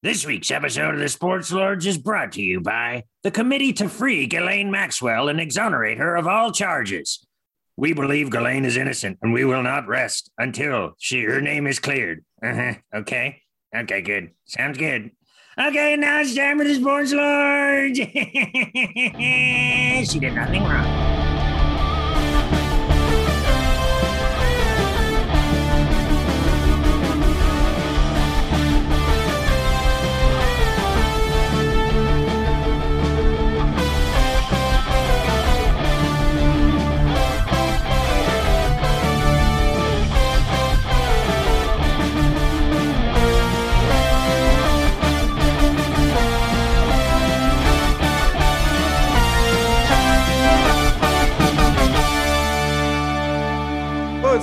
This week's episode of the Sports Lords is brought to you by the Committee to Free Ghislaine Maxwell and exonerate her of all charges. We believe Ghislaine is innocent, and we will not rest until she her name is cleared. Uh-huh. Okay. Okay, good. Sounds good. Okay, now it's time for the Sports Lords. she did nothing wrong.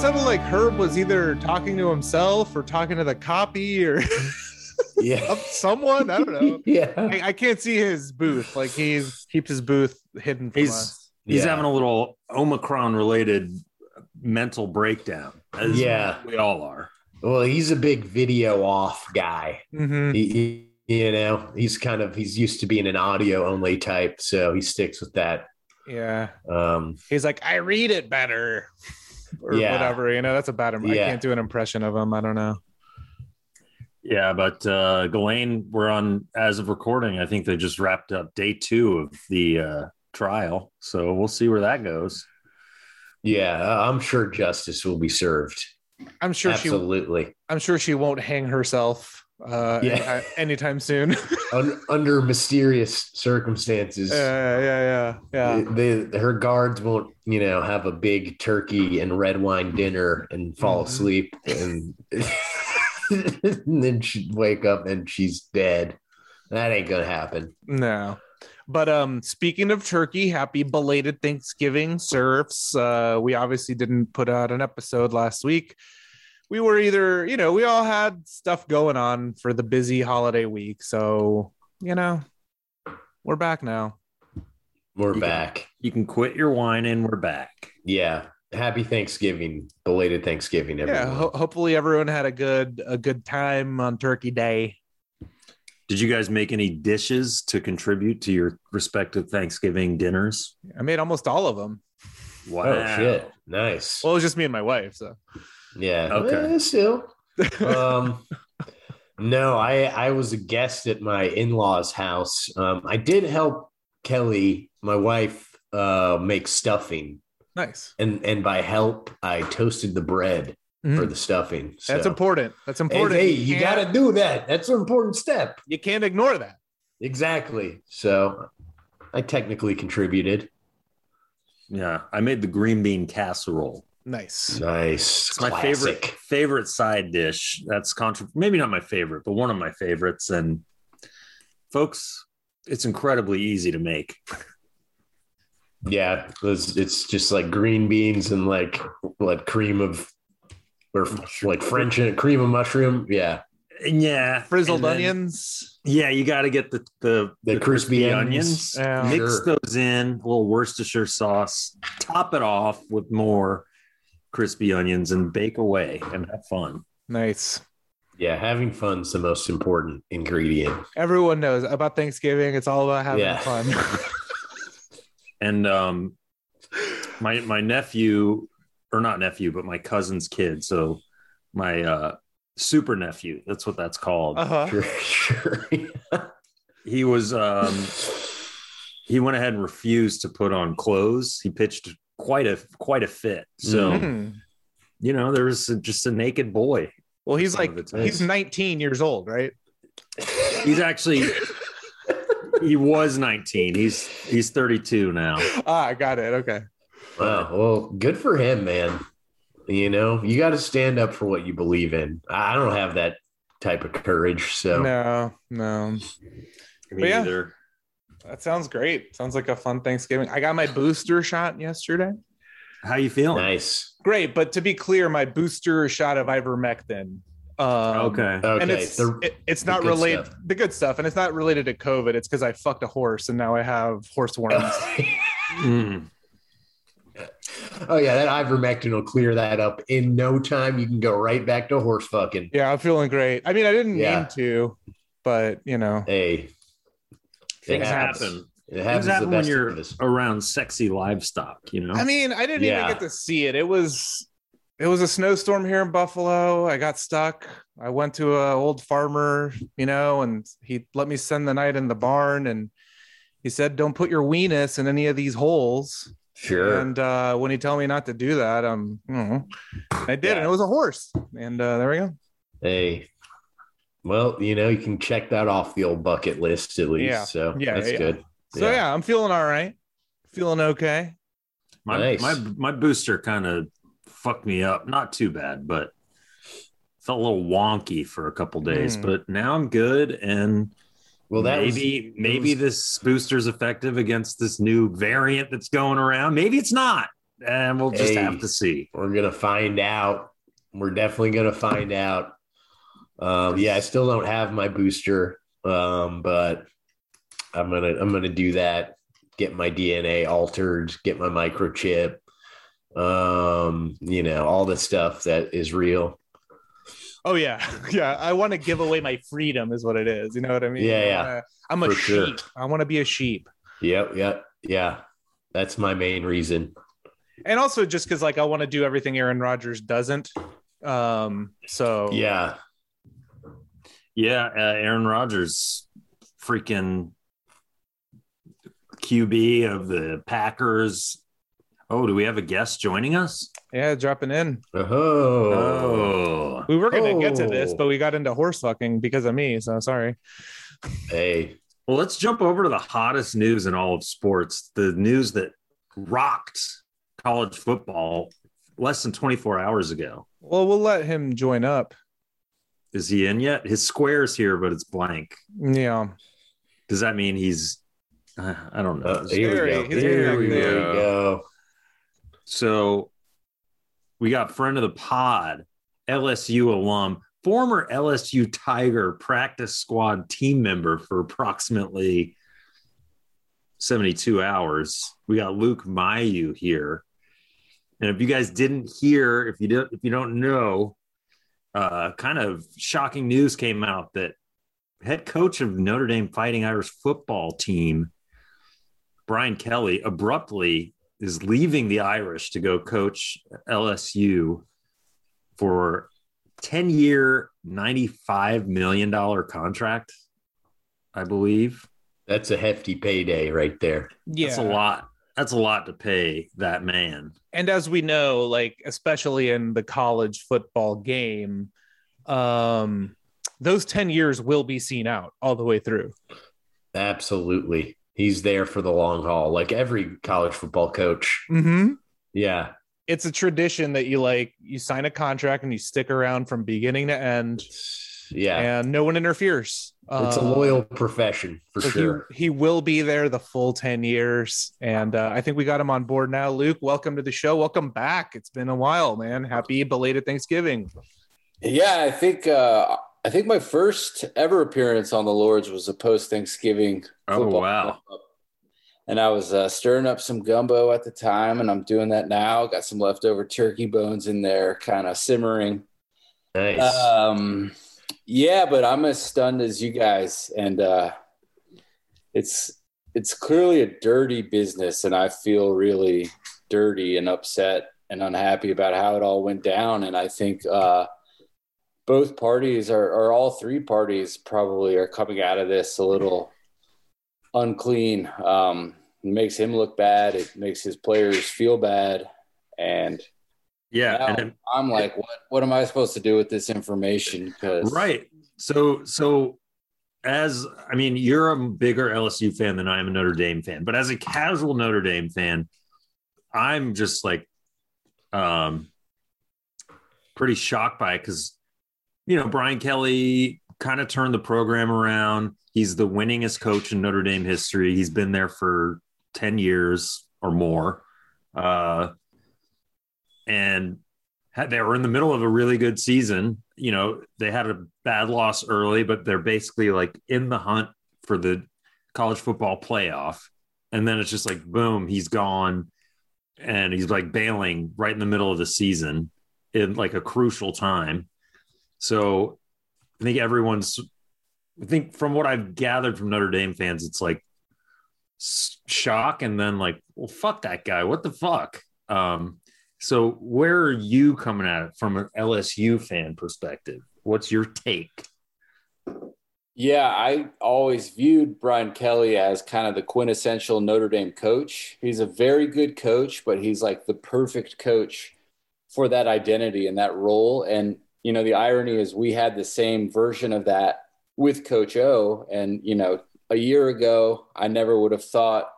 Sounded like Herb was either talking to himself or talking to the copy or Yeah. someone. I don't know. yeah. I, I can't see his booth. Like he keeps his booth hidden from He's- us. He's Yeah. having a little Omicron related mental breakdown. as Yeah. We all are. Well, he's a big video off guy. Mhm. He, he- you know, he's kind of he's used to being an audio only type, so he sticks with that. Yeah, Um, he's like, I read it better, or Yeah. whatever. You know, that's a bad. Im- I can't do an impression of him. I don't know. Yeah, but uh Ghislaine, we're on as of recording. I think they just wrapped up day two of the uh trial. So we'll see where that goes. yeah, I'm sure justice will be served. I'm sure she. Absolutely. I'm sure she won't hang herself. Uh, Yeah. anytime soon. Un- under mysterious circumstances. yeah, yeah, yeah, yeah. The, her guards won't, you know, have a big turkey and red wine dinner and fall Mhm. asleep, and, and then she'd wake up and she's dead. That ain't gonna happen. No. But um speaking of turkey, happy belated Thanksgiving, serfs. Uh we obviously didn't put out an episode last week. We were either, you know, we all had stuff going on for the busy holiday week. So, you know, we're back now. We're You can- back. You can quit your wine and we're back. Yeah. Happy Thanksgiving, belated Thanksgiving, everyone. Yeah, ho- hopefully everyone had a good a good time on Turkey Day. Did you guys make any dishes to contribute to your respective Thanksgiving dinners? I made almost all of them. Wow. Oh shit! Nice. Well, it was just me and my wife, so. Yeah. Okay. Eh, still. um, no, I I was a guest at my in laws' house. Um, I did help Kelly, my wife, uh, make stuffing, Nice. and and by help, I toasted the bread Mhm. for the stuffing. So. That's important. That's Hey, important. Hey, you got to do that. That's an important step. you can't ignore that. Exactly. So, I technically contributed. Yeah. I made the green bean casserole. Nice. Nice. It's my Classic. favorite favorite side dish. That's contra- maybe not my favorite, but one of my favorites. And folks, it's incredibly easy to make. Yeah, it's, it's just like green beans and like like cream of or like French and cream of mushroom. Yeah, yeah, Frizzled then- onions. Yeah, you got to get the the, The crispy onions. Yeah. Mix Sure. those in a little Worcestershire sauce. Top it off with more crispy onions and bake away and have fun. Nice. yeah. Having fun's the most important ingredient. Everyone knows about Thanksgiving. It's all about having Yeah. fun. And um, my my nephew, or not nephew, but my cousin's kid. So my uh, super nephew. That's what that's called. Uh-huh. Sure, sure. he was um, he went ahead and refused to put on clothes. He pitched quite a quite a fit. So Mhm. you know, there was just a naked boy. Well, he's like he's 19 years old, right? He's actually he was 19. He's he's 32 now. Ah, I got it. Okay. wow. Well, good for him, man. You know, you got to stand up for what you believe in. I I don't have that type of courage. So No, no. Me yeah. either. That sounds great. Sounds like a fun Thanksgiving. I got my booster shot yesterday. How you feeling? nice. Great, but to be clear, my booster shot of ivermectin. Um, okay. Okay. and it's the- it- it's not good related stuff. the good stuff, and it's not related to COVID. It's because I fucked a horse and now I have horse worms. Mm. oh yeah, that ivermectin will clear that up in no time. You can go right back to horse fucking. yeah, I'm feeling great. I mean, I didn't Yeah. mean to. but you know, Hey, Things happens. happen. It happens happen when you're of around sexy livestock, you know? I mean, I didn't even get to see it. It was it was a snowstorm here in Buffalo. I got stuck. I went to a old farmer, you know, and he let me spend the night in the barn and he said, Don't put your weenus in any of these holes. Sure. And uh, when he told me not to do that, um, I did, Yeah. and it was a horse. And uh, there we go. Hey, well, you know, you can check that off the old bucket list at least. Yeah. So Yeah, that's yeah. good. So yeah. I'm feeling all right. Feeling okay. my, Nice. my my booster kind of fucked me up. Not too bad, but felt a little wonky for a couple days. Hmm. But now I'm good, and Well, that was- maybe maybe this booster's effective against this new variant that's going around. Maybe it's not, and we'll just Hey. have to see. we're gonna find out. We're definitely gonna find out. Um, yeah, I still don't have my booster, um, but I'm gonna I'm gonna do that. Get my DNA altered. Get my microchip. Um, you know, all the stuff that is real. Oh yeah, yeah. I want to give away my freedom, is what it is. You know what I mean? Yeah, yeah. wanna- I'm a sheep. sure. I want to be a sheep, Yep, yep, yeah. That's my main reason. and also just because like I want to do everything Aaron Rodgers doesn't. Um. So Yeah, Yeah, uh, Aaron Rodgers, freaking QB of the Packers. Oh, do we have a guest joining us? yeah, dropping in. oh, Oh, We were gonna get to this, Oh. but we got into horse fucking because of me. So sorry. hey, well, let's jump over to the hottest news in all of sports. The news that rocked college football less than 24 hours ago. Well, we'll let him join up. Is he in yet? His square's here, but it's blank. Yeah. Does that mean he's? Uh, I don't know. Uh, here we go. He's Here we be there. go. So we got friend of the pod, LSU alum, former LSU Tiger practice squad team member for approximately 72 hours. We got Luke Mayu here. And if you guys didn't hear, if you don't if you don't know, uh kind of shocking news came out that head coach of Notre Dame Fighting Irish football team, Brian Kelly, abruptly is leaving the Irish to go coach LSU for 10 year, $95 million contract, I believe. That's a hefty payday right there. Yeah. That's a lot. That's a lot to pay that man. and as we know like especially in the college football game um those 10 years will be seen out all the way through Absolutely. He's there for the long haul, like every college football coach. mm-hmm. Yeah. it's a tradition that you like you sign a contract and you stick around from beginning to end Yeah. and no one interferes It's a Uh, loyal profession for so sure. he, he will be there the full 10 years and uh, i think we got him on board now luke welcome to the show welcome back it's been a while man happy belated thanksgiving Yeah, I think uh, I think my first ever appearance on the Lords was a post Thanksgiving. Oh, wow. And I was uh, stirring up some gumbo at the time, and I'm doing that now. Got some leftover turkey bones in there, kind of simmering. Nice. Um, yeah, but I'm as stunned as you guys, and uh, it's it's clearly a dirty business, and I feel really dirty and upset and unhappy about how it all went down. And I think uh, both parties, are, or all three parties, probably are coming out of this a little unclean. Um, it makes him look bad. It makes his players feel bad, and Yeah. now and it- I'm like, what what am I supposed to do with this information? Because Right. So so as I mean, you're a bigger LSU fan than I am a Notre Dame fan, but as a casual Notre Dame fan, I'm just like um pretty shocked by it because you know Brian Kelly kind of turned the program around. He's the winningest coach in Notre Dame history. He's been there for 10 years or more. Uh and had, they were in the middle of a really good season. You know, they had a bad loss early, but they're basically like in the hunt for the college football playoff. And then it's just like, boom, he's gone. And he's like bailing right in the middle of the season in like a crucial time. So I think everyone's I think from what I've gathered from Notre Dame fans, it's like shock and then like, well, fuck that guy. What the fuck? Um, so where are you coming at it from an LSU fan perspective? What's your take? Yeah, I always viewed Brian Kelly as kind of the quintessential Notre Dame coach. He's a very good coach, but he's like the perfect coach for that identity and that role. And, you know, the irony is we had the same version of that with Coach O. And, you know, a year ago, I never would have thought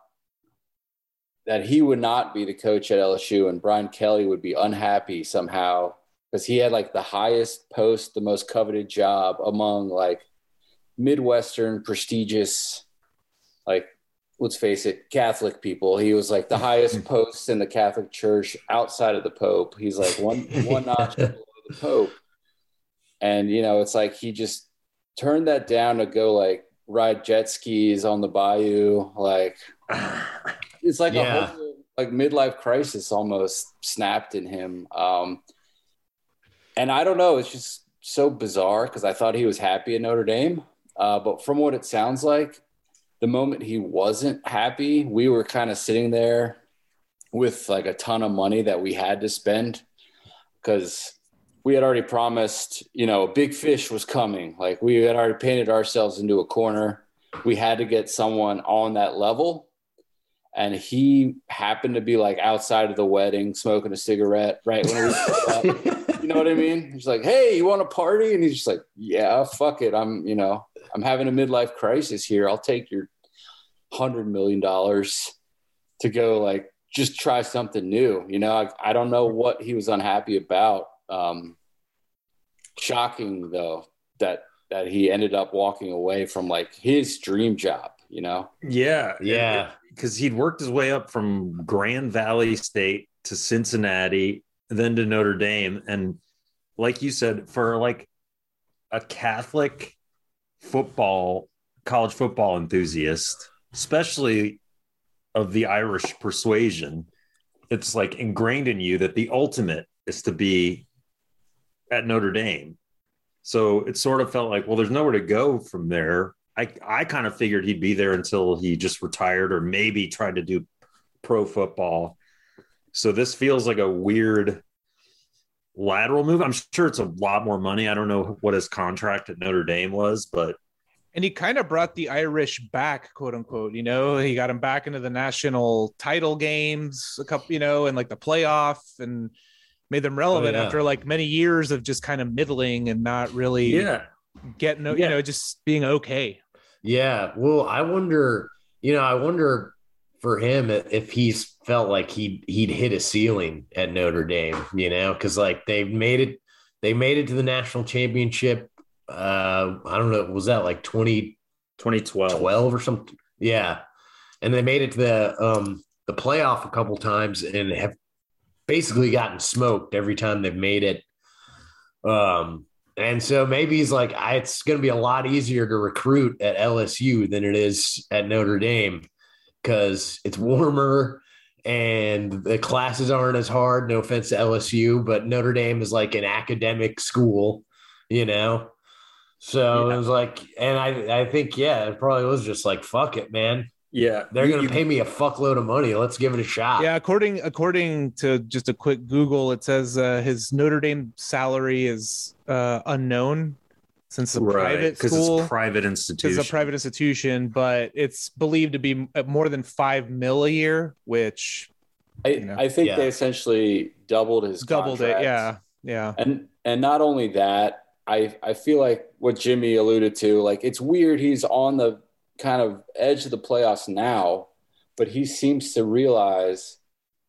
that he would not be the coach at LSU and Brian Kelly would be unhappy somehow because he had like the highest post, the most coveted job among like Midwestern prestigious, like let's face it, Catholic people. He was like the highest post in the Catholic Church outside of the Pope. He's like one one notch below the Pope. And you know, it's like he just turned that down to go like ride jet skis on the bayou. Like it's like yeah. a whole like midlife crisis almost snapped in him. Um and I don't know, it's just so bizarre because I thought he was happy at Notre Dame. Uh, but from what it sounds like, the moment he wasn't happy, we were kind of sitting there with like a ton of money that we had to spend because we had already promised, you know, a big fish was coming. Like we had already painted ourselves into a corner. We had to get someone on that level. And he happened to be like outside of the wedding smoking a cigarette right when we up. You know what I mean? He's like, Hey, you want a party? And he's just like, Yeah, fuck it. I'm, you know, I'm having a midlife crisis here. I'll take your hundred million dollars to go like just try something new. You know, I, I don't know what he was unhappy about. Um, shocking though that that he ended up walking away from like his dream job. You know? Yeah, yeah. Because he'd worked his way up from Grand Valley State to Cincinnati, then to Notre Dame, and like you said, for like a Catholic football, college football enthusiast, especially of the Irish persuasion, it's like ingrained in you that the ultimate is to be at Notre Dame. So it sort of felt like, well, there's nowhere to go from there. I, I kind of figured he'd be there until he just retired or maybe tried to do pro football. So this feels like a weird lateral move. I'm sure it's a lot more money. I don't know what his contract at Notre Dame was, but and he kind of brought the Irish back, quote unquote. You know, he got him back into the national title games, a couple, you know, and like the playoff, and made them relevant oh, yeah. after like many years of just kind of middling and not really, yeah, getting, yeah. you know, just being okay. Yeah. Well, I wonder, you know, I wonder for him if he's felt like he he'd hit a ceiling at Notre Dame, you know, because like they've made it, they made it to the national championship. Uh, I don't know, was that like 20, 2012 12 or something? Yeah, and they made it to the um the playoff a couple times and have basically gotten smoked every time they've made it. Um, and so maybe he's like, I, it's going to be a lot easier to recruit at LSU than it is at Notre Dame because it's warmer and the classes aren't as hard. No offense to LSU, but Notre Dame is like an academic school, you know? So yeah. it was like, and I, I think, yeah, it probably was just like, fuck it, man. Yeah, they're going to pay me a fuckload of money. Let's give it a shot. Yeah, according according to just a quick Google, it says uh, his Notre Dame salary is uh, unknown since the right, private school, it's private institution, it's a private institution, but it's believed to be more than five mil a year, which I, you know, I think yeah. they essentially doubled his doubled contract. it. Yeah, yeah, and and not only that, I I feel like what Jimmy alluded to, like it's weird. He's on the kind of edge of the playoffs now, but he seems to realize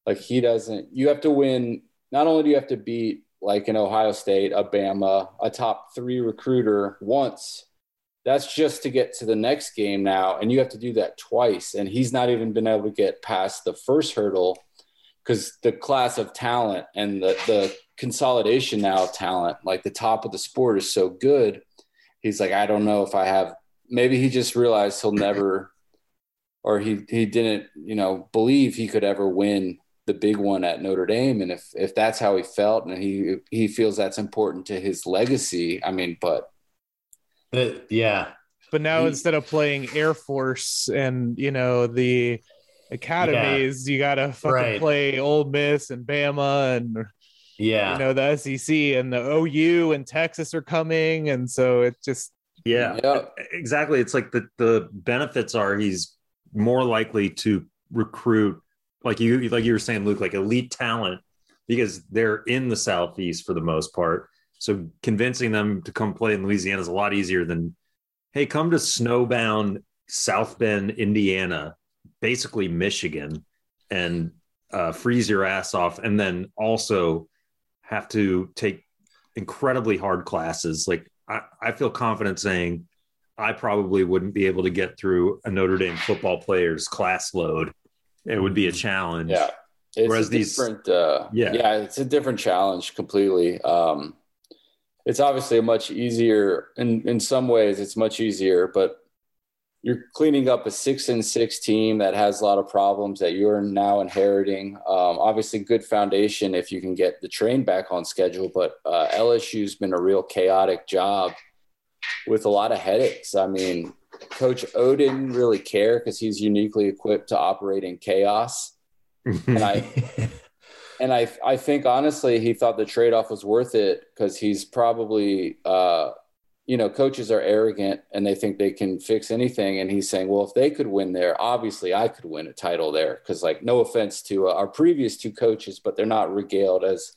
like he doesn't. You have to win. Not only do you have to beat like in Ohio State, Alabama, a top three recruiter once. That's just to get to the next game now, and you have to do that twice. And he's not even been able to get past the first hurdle because the class of talent and the the consolidation now of talent, like the top of the sport, is so good. He's like, I don't know if I have maybe he just realized he'll never or he he didn't you know believe he could ever win the big one at Notre Dame and if if that's how he felt and he he feels that's important to his legacy I mean but but yeah but now He- instead of playing Air Force and you know the academies, you gotta fucking Right. play Ole Miss and Bama and Yeah. you know the SEC and the OU and Texas are coming, and so it just Yeah, Yeah. exactly. It's like the the benefits are he's more likely to recruit, like you like you were saying, Luke, like elite talent because they're in the southeast for the most part. So convincing them to come play in Louisiana is a lot easier than, hey, come to snowbound South Bend, Indiana, basically Michigan, and uh, freeze your ass off, and then also have to take incredibly hard classes. Like I, I feel confident saying I probably wouldn't be able to get through a Notre Dame football player's class load. It would be a challenge. Yeah. It's Whereas a these- different, uh, Yeah. yeah, it's a different challenge completely. Um, it's obviously a much easier in, in some ways it's much easier, but you're cleaning up a six and six team that has a lot of problems that you're now inheriting. Um, obviously good foundation if you can get the train back on schedule, but uh, LSU's been a real chaotic job with a lot of headaches. I mean, Coach O didn't really care because he's uniquely equipped to operate in chaos. And I and I I think honestly he thought the trade off was worth it because he's probably uh, you know coaches are arrogant and they think they can fix anything. And he's saying well if they could win there obviously I could win a title there. Because like no offense to uh, our previous two coaches but they're not regaled as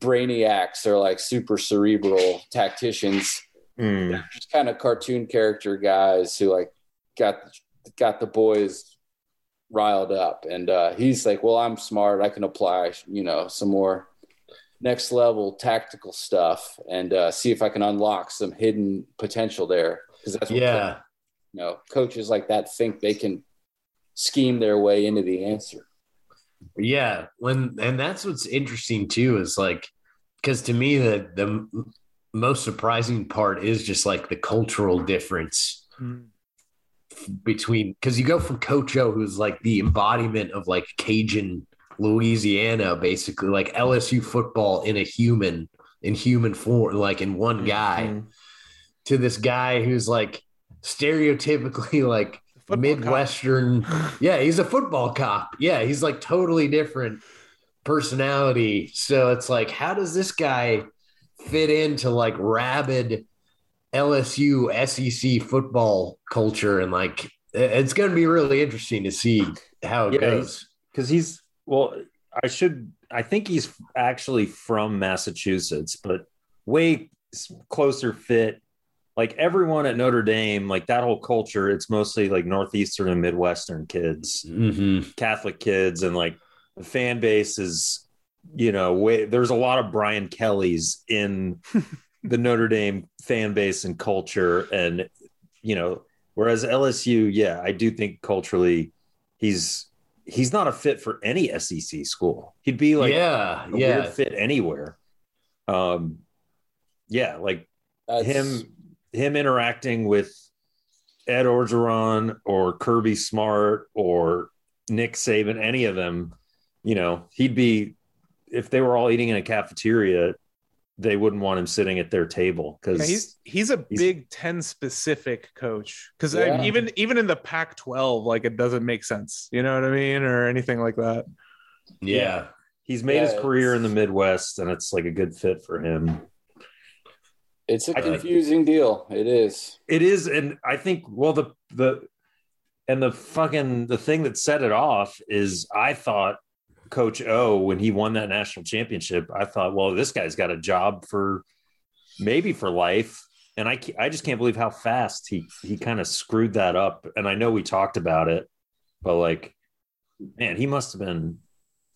brainiacs or like super cerebral tacticians. Mm. they're just kind of cartoon character guys who like got got the boys riled up. And uh he's like well i'm smart. I can apply you know some more next level tactical stuff and uh see if i can unlock some hidden potential there. Because that's what yeah. you know coaches like that think they can scheme their way into the answer. Yeah, when and that's what's interesting too is like because to me the the most surprising part is just like the cultural difference between because you go from Coach O, who's like the embodiment of like Cajun Louisiana, basically like LSU football in a human in human form, like in one guy, Mhm. to this guy who's like stereotypically like Football Midwestern. Yeah, he's a football cop. Yeah, he's like totally different personality. So it's like, how does this guy fit into like rabid LSU SEC football culture? And like, it's going to be really interesting to see how it Yeah, goes. because he's well i should i think he's actually from massachusetts but way closer fit like everyone at notre dame like that whole culture it's mostly like northeastern and midwestern kids Mm-hmm. catholic kids and like the fan base is you know way there's a lot of brian kellys in the notre dame fan base and culture and you know whereas lsu yeah i do think culturally he's he's not a fit for any SEC school. He'd be like yeah, a yeah. weird fit anywhere. Um, yeah, like That's, him him interacting with Ed Orgeron or Kirby Smart or Nick Saban, any of them, you know, he'd be if they were all eating in a cafeteria, they wouldn't want him sitting at their table because Yeah, he's he's a he's- Big Ten specific coach because uh, Yeah. even even in the Pac-12, like it doesn't make sense. You know what I mean, or anything like that. yeah. he's made Yeah, his career in the Midwest, and it's like a good fit for him. it's a think- confusing deal it is It is, and I think well the the and the fucking the thing that set it off is I thought Coach O when he won that national championship, I thought, well, this guy's got a job for maybe for life, and I I just can't believe how fast he he kind of screwed that up. And I know we talked about it, but like, man, he must have been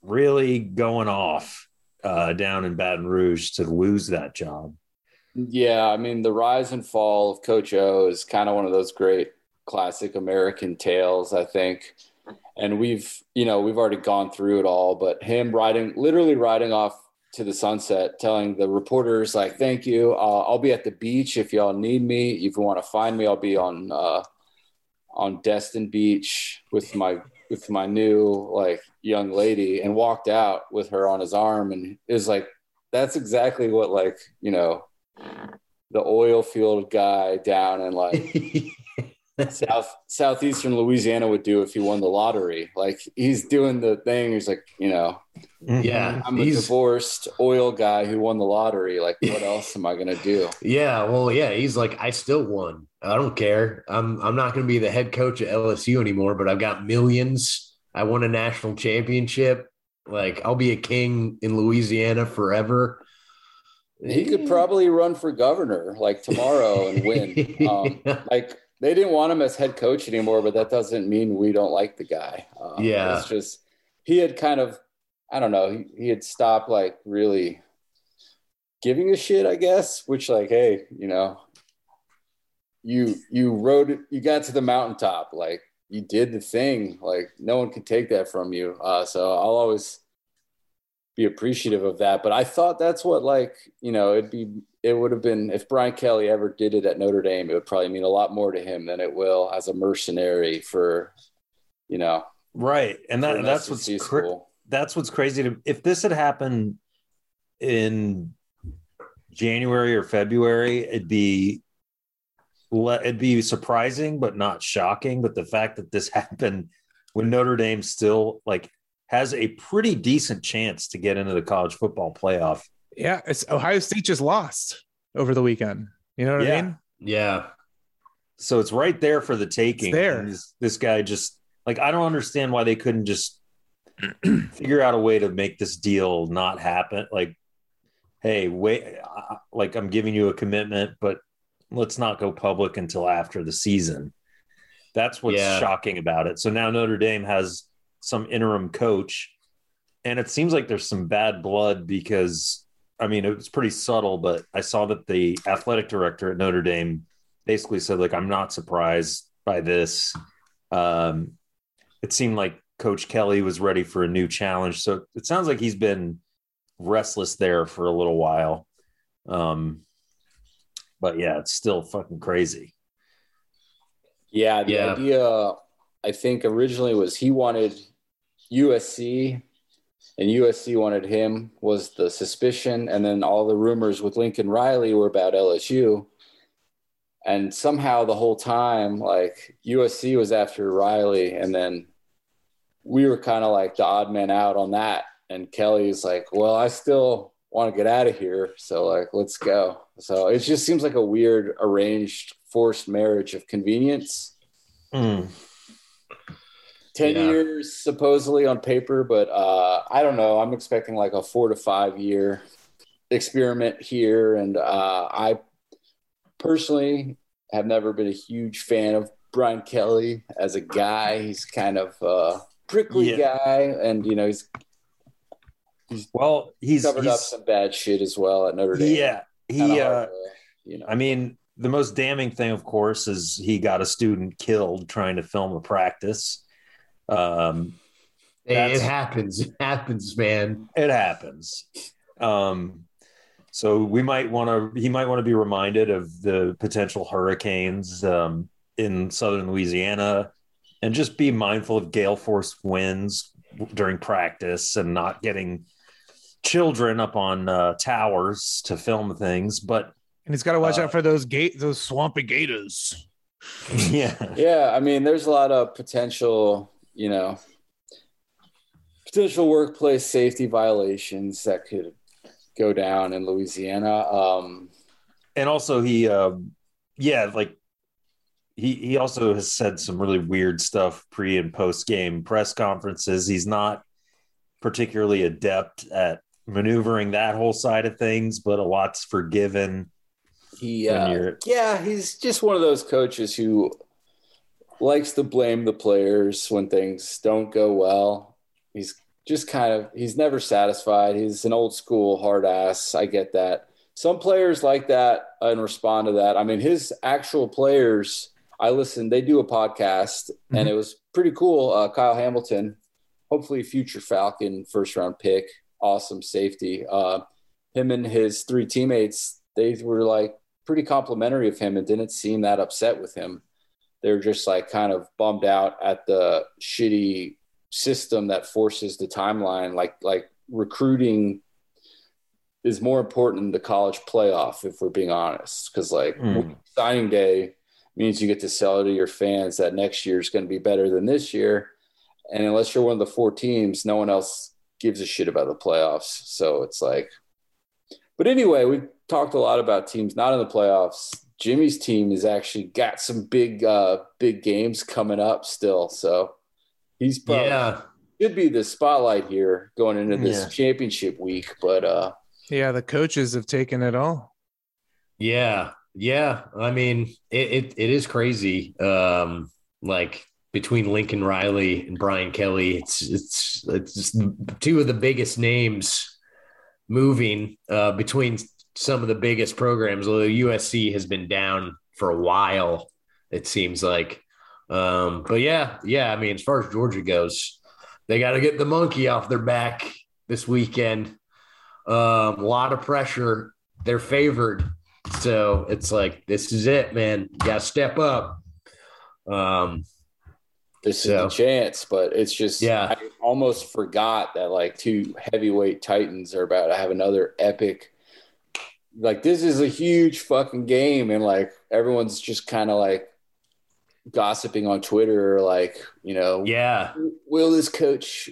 really going off uh, down in Baton Rouge to lose that job. Yeah, I mean, the rise and fall of Coach O is kind of one of those great classic American tales, I think. And we've, you know, we've already gone through it all, but him riding, literally riding off to the sunset, telling the reporters, like, thank you. Uh, I'll be at the beach if y'all need me. If you want to find me, I'll be on, uh, on Destin Beach with my, with my new like young lady and walked out with her on his arm. And it was like, that's exactly what like, you know, the oil field guy down in like South Southeastern Louisiana would do if he won the lottery. Like he's doing the thing. He's like, you know, Yeah, I'm a he's divorced oil guy who won the lottery. Like, what else am I gonna do? yeah. Well, yeah. He's like, I still won. I don't care. I'm I'm not going to be the head coach at LSU anymore, but I've got millions. I won a national championship. Like I'll be a king in Louisiana forever. He could probably run for governor like tomorrow and win. Um, like they didn't want him as head coach anymore, but that doesn't mean we don't like the guy. Um, Yeah. it's just he had kind of, I don't know, he, he had stopped like really giving a shit, I guess. Which like, hey, you know, you you rode, you got to the mountaintop, like you did the thing, like no one could take that from you. Uh, so I'll always be appreciative of that. But I thought that's what like you know it'd be it would have been if Brian Kelly ever did it at Notre Dame, it would probably mean a lot more to him than it will as a mercenary for you know Right, and that, that's what's that's what's crazy. To, if this had happened in January or February, it'd be it'd be surprising, but not shocking. But the fact that this happened when Notre Dame still like has a pretty decent chance to get into the college football playoff. Yeah, it's Ohio State just lost over the weekend. You know what Yeah. I mean? yeah. So it's right there for the taking. It's there. This, this guy just like I don't understand why they couldn't just figure out a way to make this deal not happen. Like, hey, wait, like I'm giving you a commitment, but let's not go public until after the season. That's what's Yeah. shocking about it. So now Notre Dame has some interim coach, and it seems like there's some bad blood because I mean it was pretty subtle, but I saw that the athletic director at Notre Dame basically said like I'm not surprised by this. Um, it seemed like Coach Kelly was ready for a new challenge, so it sounds like he's been restless there for a little while. Um, but yeah, it's still fucking crazy. Yeah, the Yeah. idea I think originally was he wanted USC and USC wanted him was the suspicion and then all the rumors with Lincoln Riley were about LSU. And somehow the whole time like USC was after Riley and then we were kind of like the odd man out on that and Kelly's like, "Well, I still want to get out of here, so like let's go." So it just seems like a weird arranged forced marriage of convenience. Mm. 10 Yeah. years supposedly on paper, but uh, I don't know. I'm expecting like a four to five year experiment here. And uh, I personally have never been a huge fan of Brian Kelly as a guy. He's kind of a prickly Yeah. guy, and you know, he's Well, he's, covered he's up some bad shit as well at Notre Dame. yeah, he. Uh, to, you know, I mean, the most damning thing, of course, is he got a student killed trying to film a practice. Um, it happens. It happens, man. it happens. Um, so we might want to. He might want to be reminded of the potential hurricanes um, in southern Louisiana, and just be mindful of gale force winds during practice and not getting children up on uh, towers to film things. But And he's got to watch Uh, out for those gate, those swampy gators. yeah, Yeah, I mean, there's a lot of potential, you know, potential workplace safety violations that could go down in Louisiana. Um, and also he um yeah like he he also has said some really weird stuff pre and post game press conferences he's not particularly adept at maneuvering that whole side of things but a lot's forgiven he, uh, yeah, he's just one of those coaches who likes to blame the players when things don't go well. He's just kind of he's never satisfied. He's an old school hard ass. I get that. Some players like that and respond to that. I mean, his actual players, I listened, they do a podcast and it was pretty cool. Uh, Kyle Hamilton, hopefully future Falcon first round pick, awesome safety. Uh, him and his three teammates, they were like pretty complimentary of him and didn't seem that upset with him. They're just like kind of bummed out at the shitty system that forces the timeline. Like like recruiting is more important than the college playoff, if we're being honest. Because like Mm. signing day, means you get to sell to your fans that next year is going to be better than this year. And unless you're one of the four teams, no one else gives a shit about the playoffs. So it's like, but anyway, we talked a lot about teams not in the playoffs. Jimmy's team has actually got some big, uh, big games coming up still. So he's probably Yeah. should be the spotlight here going into this Yeah. championship week. But uh, Yeah, the coaches have taken it all. Yeah, yeah. I mean, it it, it is crazy. Um, like between Lincoln Riley and Brian Kelly, it's it's it's two of the biggest names moving uh, between some of the biggest programs. Although USC has been down for a while, it seems like. Um, but yeah, yeah. I mean, as far as Georgia goes, they got to get the monkey off their back this weekend. Um, a lot of pressure. They're favored. So it's like this is it, man. You gotta step up. Um, this So- is the chance. But it's just, Yeah. I almost forgot that like two heavyweight titans are about to have another epic. Like this is a huge fucking game, and like everyone's just kind of like gossiping on Twitter, like you know, yeah, will this coach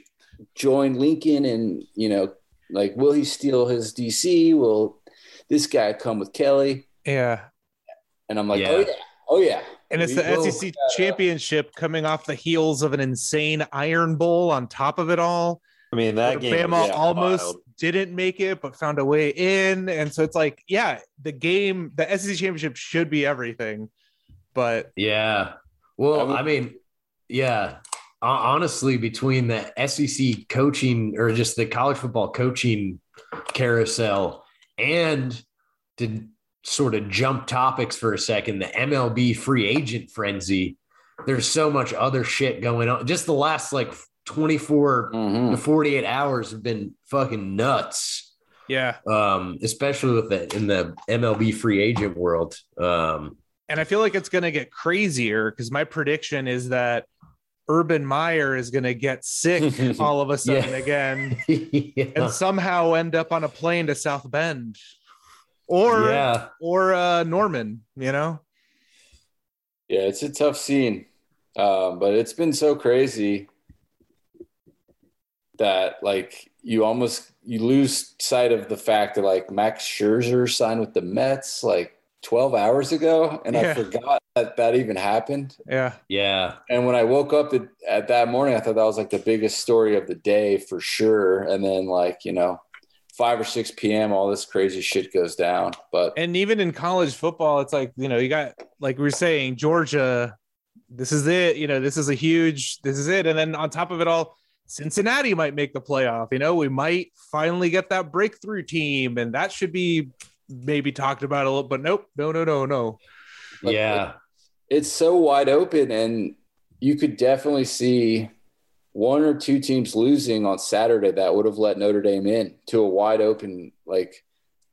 join Lincoln and you know like will he steal his DC? Will this guy come with Kelly? Yeah. And I'm like, Yeah. oh yeah, oh yeah. And it's We the will SEC look that up. championship coming off the heels of an insane Iron Bowl on top of it all. I mean, that game Bama was almost wild. Didn't make it, but found a way in. And so it's like, yeah, the game, the SEC championship should be everything. But yeah. Well, I mean- yeah. Honestly, between the SEC coaching or just the college football coaching carousel and to sort of jump topics for a second, the MLB free agent frenzy, there's so much other shit going on. Just the last like 24 Mhm. to 48 hours have been fucking nuts. yeah. Um, especially with the in the MLB free agent world. Um, And I feel like it's going to get crazier because my prediction is that Urban Meyer is going to get sick all of a sudden Yeah. again yeah. and somehow end up on a plane to South Bend or yeah. or uh, Norman, you know? Yeah, it's a tough scene. Um, but it's been so crazy that like you almost you lose sight of the fact that like Max Scherzer signed with the Mets like 12 hours ago and I forgot that that even happened. Yeah. Yeah. And when I woke up at, at that morning, I thought that was like the biggest story of the day for sure. And then like, you know, 5 or 6 p.m. all this crazy shit goes down. But And even in college football, it's like, you know, you got, like we were saying, Georgia, this is it. You know, this is a huge, this is it. And then on top of it all, Cincinnati might make the playoff. You know, we might finally get that breakthrough team, and that should be maybe talked about a little, but nope, no, no, no, no. But yeah. it's so wide open and you could definitely see one or two teams losing on Saturday that would have let Notre Dame in to a wide open like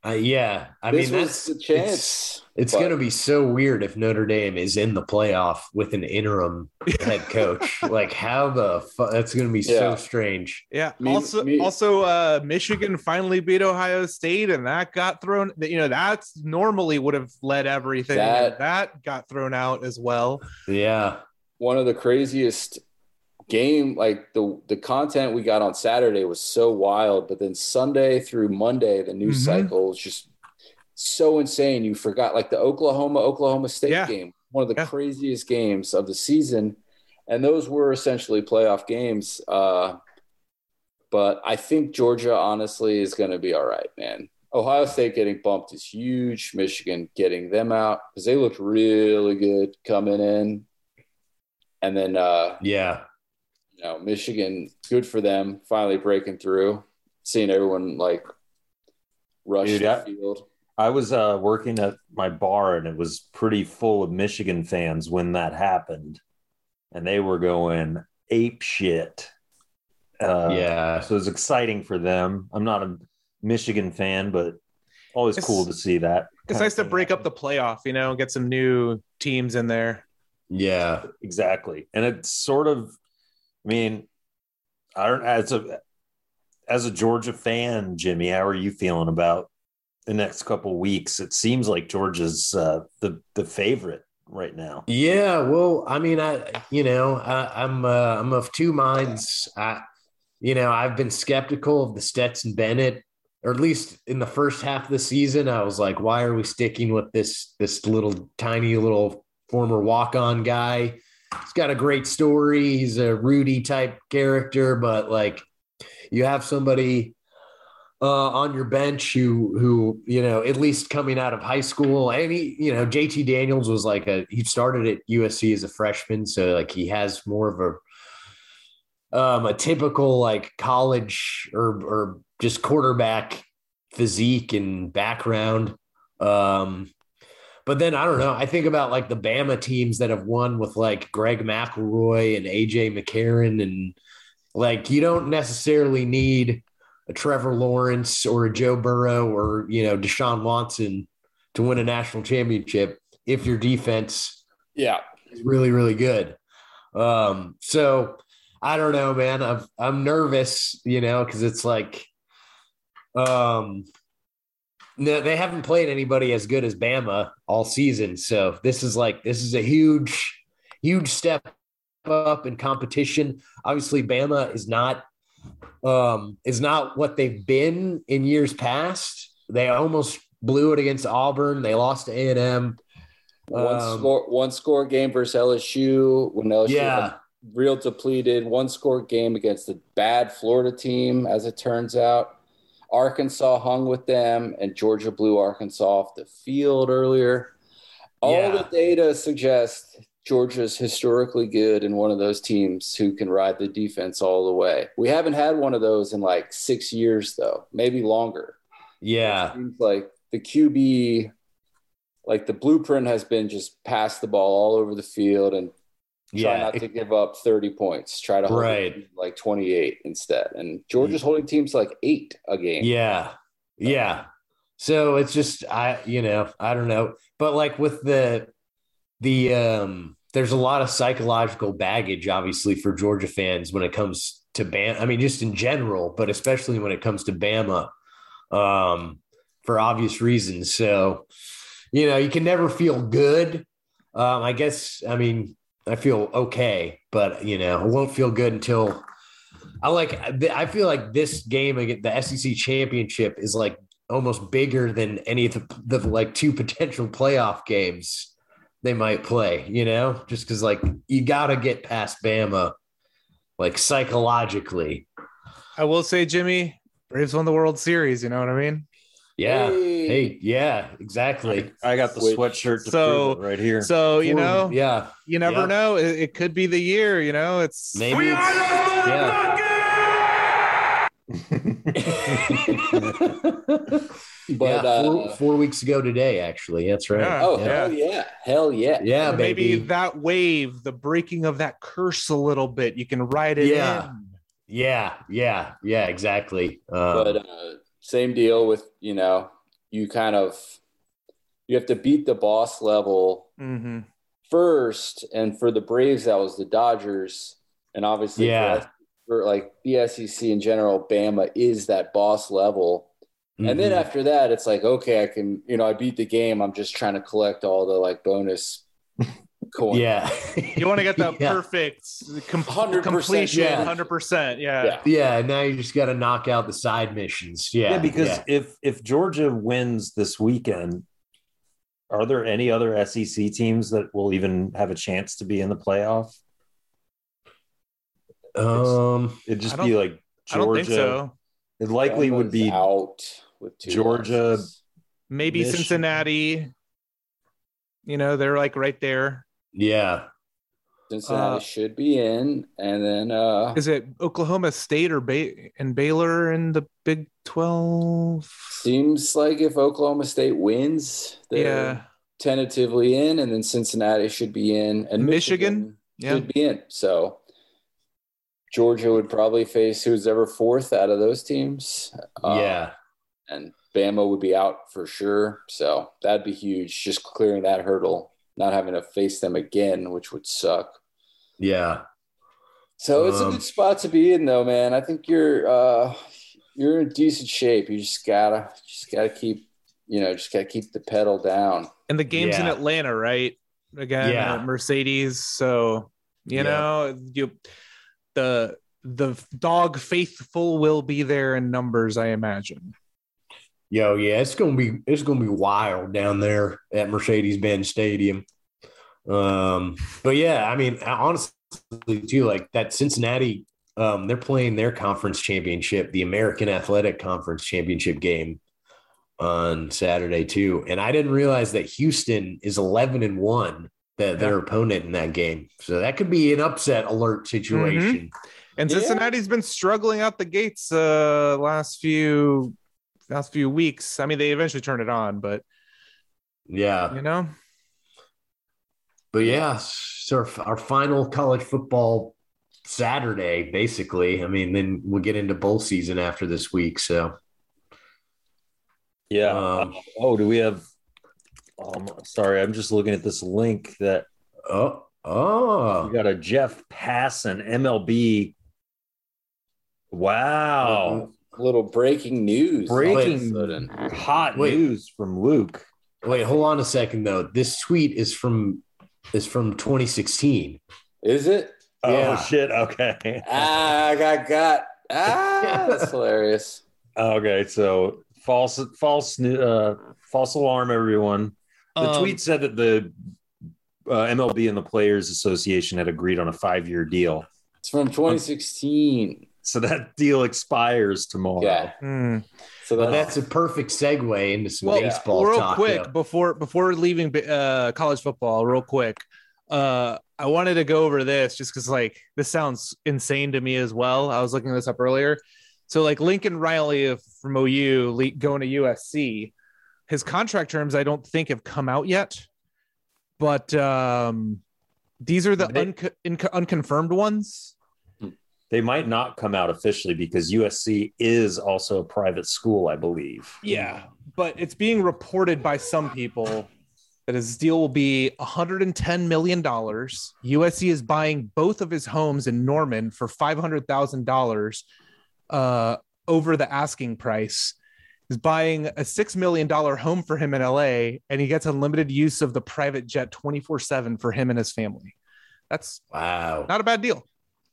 Uh, yeah. I this mean, that's the It's, chance. it's but- going to be so weird if Notre Dame is in the playoff with an interim head coach. like, how the fuck? That's going to be so strange. Yeah. Me- also, me- also, uh, Michigan finally beat Ohio State, and that got thrown. You know, that's normally would have led everything. That- that got thrown out as well. Yeah. one of the craziest game like the the content we got on Saturday was so wild but then Sunday through Monday the news Mhm. cycle was just so insane you forgot like the Oklahoma Oklahoma State Yeah. game one of the Yeah. craziest games of the season and those were essentially playoff games uh but I think Georgia honestly is going to be all right man Ohio State getting bumped is huge Michigan getting them out because they looked really good coming in and then uh Yeah. You know, Michigan, good for them, finally breaking through, seeing everyone like rush Dude, the I- field. I was uh, working at my bar and it was pretty full of Michigan fans when that happened, and they were going ape shit. Uh, yeah. so it was exciting for them. I'm not a Michigan fan, but always It's- cool to see that. It's nice to break up the playoff, you know, get some new teams in there. Yeah. exactly, and it's sort of. I mean, I don't as a as a Georgia fan, Jimmy. How are you feeling about the next couple weeks? It seems like Georgia's uh, the the favorite right now. Yeah, well, I mean, I you know, I, I'm uh, I'm of two minds. I, you know, I've been skeptical of the Stetson Bennett, or at least in the first half of the season. I was like, why are we sticking with this this little tiny little former walk on guy? He's got a great story. He's a Rudy type character, but like, you have somebody uh, on your bench who who you know at least coming out of high school and he you know JT Daniels was like a he started at USC as a freshman so like he has more of a um a typical like college or or just quarterback physique and background um but then I don't know I think about like the Bama teams that have won with like Greg McElroy and AJ McCarron and like you don't necessarily need a Trevor Lawrence or a Joe Burrow or you know Deshaun Watson to win a national championship if your defense Yeah. is really really good. Um, so I don't know, man. I'm I'm nervous, you know, because it's like, um, no, they haven't played anybody as good as Bama all season. So this is like this is a huge, huge step up in competition. Obviously, Bama is not um, is not what they've been in years past. They almost blew it against Auburn. They lost to A and M. One Um, score one score game versus LSU when LSU Yeah. real depleted. One score game against the bad Florida team, as it turns out. Arkansas hung with them, and Georgia blew Arkansas off the field earlier. All Yeah. the data suggests Georgia's historically good and one of those teams who can ride the defense all the way. We haven't had one of those in like six years, though, maybe longer. Yeah, Seems like the QB, like the blueprint has been just pass the ball all over the field and try yeah, not to give up 30 points. Try to hold Right. like 28 instead. And Georgia's holding teams like eight a game. Yeah. Yeah. So it's just I you know, I don't know. But like with the the um there's a lot of psychological baggage obviously for Georgia fans when it comes to Bam I mean just in general, but especially when it comes to Bama um for obvious reasons. So you know, you can never feel good. Um I guess I mean I feel okay, but you know, I won't feel good until I like. I feel like this game against the SEC championship is like almost bigger than any of the, the like two potential playoff games they might play. You know, just because like you got to get past Bama, like psychologically. I will say, Jimmy, Braves won the World Series. You know what I mean? Yeah. Hey. Hey. Yeah. Exactly. I got the Which- sweatshirt to So- prove it right here. So you Four- know, Yeah. you never Yeah. know. It, it could be the year. You know, it's Maybe. It's, yeah. But yeah, uh, four, four weeks ago today, actually. That's right. Yeah. oh, yeah. hell yeah. Hell yeah. Yeah, maybe baby. that wave, the breaking of that curse a little bit. You can ride it Yeah. in. Yeah, yeah, yeah, exactly. Um, But uh, same deal with, you know, you kind of you have to beat the boss level hmm first. And for the Braves, that was the Dodgers. And obviously, Yeah. for, for like the SEC in general, Bama is that boss level. And then mhm. after that, it's like, okay, I can, you know, I beat the game. I'm just trying to collect all the like bonus coins. yeah, You want to get that yeah. perfect com- 100%, completion, yeah. hundred percent. Yeah. Yeah. yeah. Now you just got to knock out the side missions. Yeah, yeah, because yeah. if if Georgia wins this weekend, are there any other SEC teams that will even have a chance to be in the playoff? um, It'd just be don't- like I don't Georgia. think so. It likely would be out with two Georgia. losses. Maybe Michigan. Cincinnati. You know, they're like right there. Yeah, Cincinnati Uh, should be in, and then uh, Is it Oklahoma State or ba- and Baylor in the Big Twelve? seems like if Oklahoma State wins, they're Yeah. tentatively in, and then Cincinnati should be in, and Michigan? Yeah. should be in. So Georgia would probably face who's ever fourth out of those teams. Uh, yeah, and Bama would be out for sure. So that'd be huge. Just clearing that hurdle, not having to face them again, which would suck. yeah, So it's a Um, good spot to be in, though, man. I think you're uh, you're in decent shape. You just gotta just gotta keep you know just gotta keep the pedal down. And the game's in Atlanta, right? again Yeah. at Mercedes. So you Yeah. know you the the dog faithful will be there in numbers, I imagine. Yo, yeah, it's gonna be it's gonna be wild down there at Mercedes Benz Stadium. Um, but yeah, I mean, honestly, too, like that Cincinnati, um, they're playing their conference championship, the American Athletic Conference Championship game on Saturday too. And I didn't realize that Houston is eleven and one, that their opponent in that game. So that could be an upset alert situation. And Yeah. Cincinnati's been struggling out the gates uh last few last few weeks. I mean, they eventually turned it on, but Yeah. you know, But yeah, so our, our final college football Saturday, basically. I mean, then we'll get into bowl season after this week. So Yeah. Um, oh, do we have? Um, sorry, I'm just looking at this link that oh oh. we got a Jeff Passan MLB. Wow. Little breaking news. Breaking Sudden. hot Wait. news from Luke. wait, hold on a second though. This tweet is from is from 2016. Is it? Oh shit. Okay. Ah, I got got. Ah, that's hilarious. Okay. So false, false, uh, false alarm, everyone. The Um, tweet said that the uh, MLB and the Players Association had agreed on a five-year deal. It's from 2016. So that deal expires tomorrow. Yeah. hmm. So But that's, that's a perfect segue into some Well, baseball real talk. quick though. before before leaving uh, college football, real quick. Uh, I wanted to go over this just because like this sounds insane to me as well. I was looking this up earlier. So like Lincoln Riley from OU going to USC, his contract terms I don't think have come out yet, but um, these are the unco- inco- unconfirmed ones. They might not come out officially because USC is also a private school, I believe. Yeah, but it's being reported by some people that his deal will be 110 million dollars. USC is buying both of his homes in Norman for 500 thousand dollars uh, over the asking price. He's buying a six million dollar home for him in LA, and he gets unlimited use of the private jet 24 seven for him and his family. That's Wow. not a bad deal.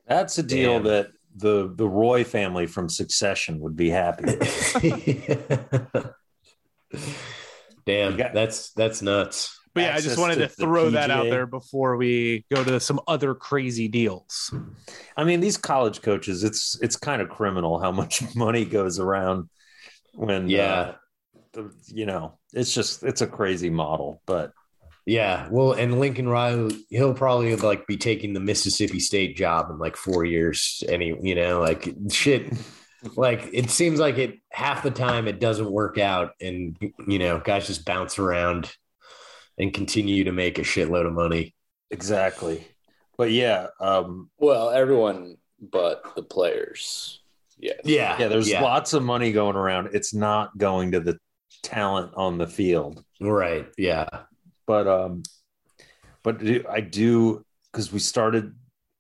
That's a deal Damn. that the the Roy family from Succession would be happy. with. Damn, got- that's that's nuts. But yeah, I just wanted to to throw that out there before we go to some other crazy deals. I mean, these college coaches, it's it's kind of criminal how much money goes around when Yeah. uh, you know, it's just it's a crazy model, but Yeah, well, and Lincoln Riley, he'll probably like be taking the Mississippi State job in like four years. Any, you know, like shit. Like it seems like it half the time it doesn't work out, and you know, guys just bounce around and continue to make a shitload of money. exactly. But yeah, um, well, everyone but the players. Yeah. Yeah, yeah, there's yeah, lots of money going around. It's not going to the talent on the field. right. Yeah, but um but i do because we started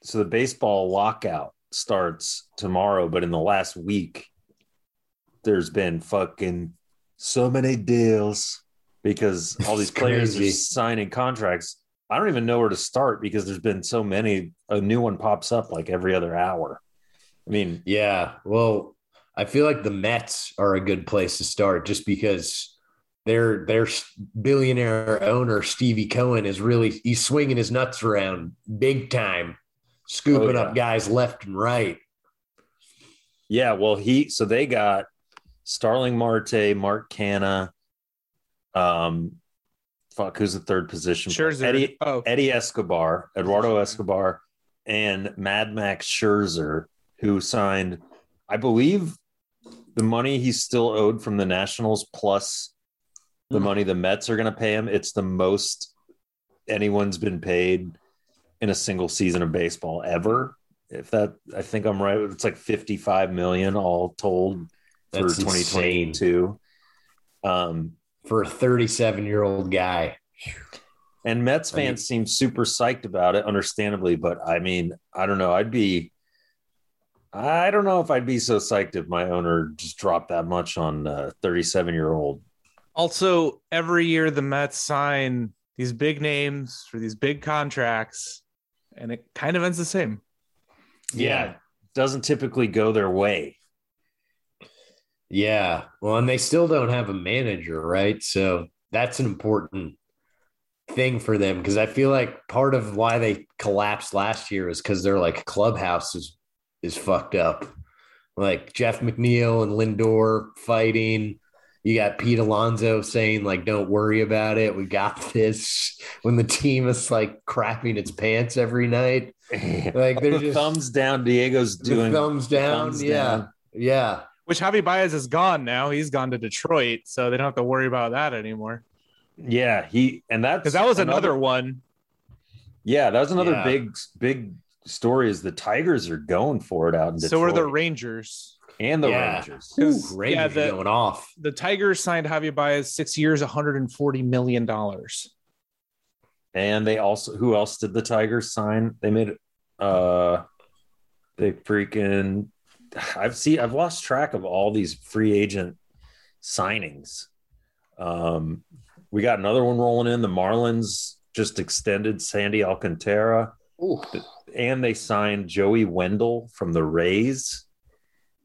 so the baseball lockout starts tomorrow but in the last week there's been fucking so many deals because all these players are signing contracts i don't even know where to start because there's been so many a new one pops up like every other hour i mean yeah. Well, I feel like the Mets are a good place to start, just because their their billionaire owner Stevie Cohen is really he's swinging his nuts around big time, scooping Oh, yeah. up guys left and right. Yeah, well, he so they got Starling Marte, Mark Canha, um, fuck, who's the third position? Scherzer. Eddie oh, Eddie Escobar, Eduardo Escobar, and Mad Max Scherzer, who signed, I believe, the money he's still owed from the Nationals plus the Hmm. money the Mets are going to pay him. It's the most anyone's been paid in a single season of baseball ever. If that, I think I'm right. It's like 55 million all told for That's 2022. Um, For a 37 year old guy, And Mets I mean- fans seem super psyched about it, understandably. But I mean, I don't know. I'd be, I don't know if I'd be so psyched if my owner just dropped that much on a 37 year old. Also, every year the Mets sign these big names for these big contracts, and it kind of ends the same. Yeah. Doesn't typically go their way. Yeah. Well, and they still don't have a manager, right? So that's an important thing for them because I feel like part of why they collapsed last year is because their like clubhouse is is fucked up. Like Jeff McNeil and Lindor fighting. You got Pete Alonso saying like, "Don't worry about it. We got this." When the team is like crapping its pants every night, like they're the just thumbs down. Diego's doing thumbs down. thumbs yeah, down. yeah. Which Javi Baez is gone now. He's gone to Detroit, so they don't have to worry about that anymore. Yeah, he and that's Because that was another one. Yeah, that was another Yeah. big big story. Is the Tigers are going for it out in Detroit, So are the Rangers. And the Yeah. Rangers. Ooh, 'Cause, Rangers yeah, the- going off. The Tigers signed Javier Baez six years, 140 million dollars. And they also who else did the Tigers sign? They made uh they freaking I've seen I've lost track of all these free agent signings. Um we got another one rolling in. The Marlins just extended Sandy Alcantara Ooh. and they signed Joey Wendle from the Rays.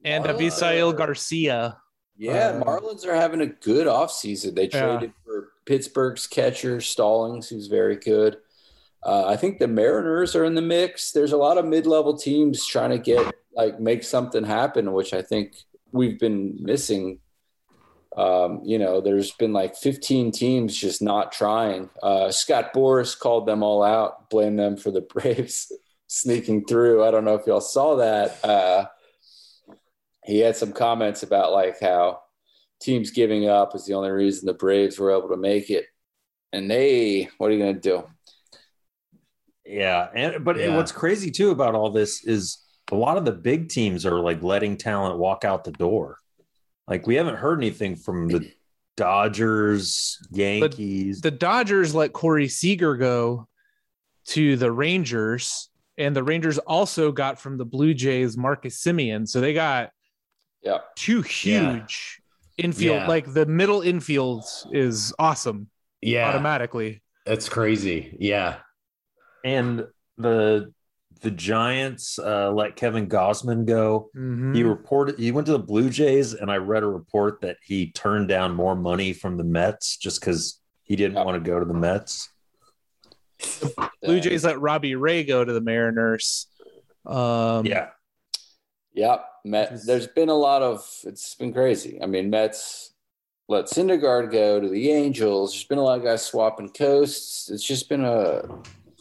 And. Avisail Garcia. Yeah, Uh, Marlins are having a good offseason. They Yeah. traded for Pittsburgh's catcher Stallings, who's very good. Uh, I think the Mariners are in the mix. There's a lot of mid-level teams trying to get like make something happen, which I think we've been missing. Um, you know, there's been like 15 teams just not trying. Uh, Scott Boras called them all out, blamed them for the Braves sneaking through. I don't know if y'all saw that. Uh, he had some comments about like how teams giving up is the only reason the Braves were able to make it. And they, what are you going to do? Yeah, and but Yeah. what's crazy too about all this is a lot of the big teams are like letting talent walk out the door. Like we haven't heard anything from the Dodgers, Yankees. The Dodgers let Corey Seager go to the Rangers, and the Rangers also got from the Blue Jays Marcus Semien. So they got Yeah. two huge infield, Yeah. like the middle infield is awesome Yeah, automatically. that's crazy. Yeah, and the the Giants uh, let Kevin Gausman go. Mhm. He reported he went to the Blue Jays, and I read a report that he turned down more money from the Mets just because he didn't Yeah. want to go to the Mets. Blue Jays let Robbie Ray go to the Mariners. Um, Yeah, Yeah, Met, there's been a lot of it's been crazy. I mean, Mets let Syndergaard go to the Angels. There's been a lot of guys swapping coasts. It's just been a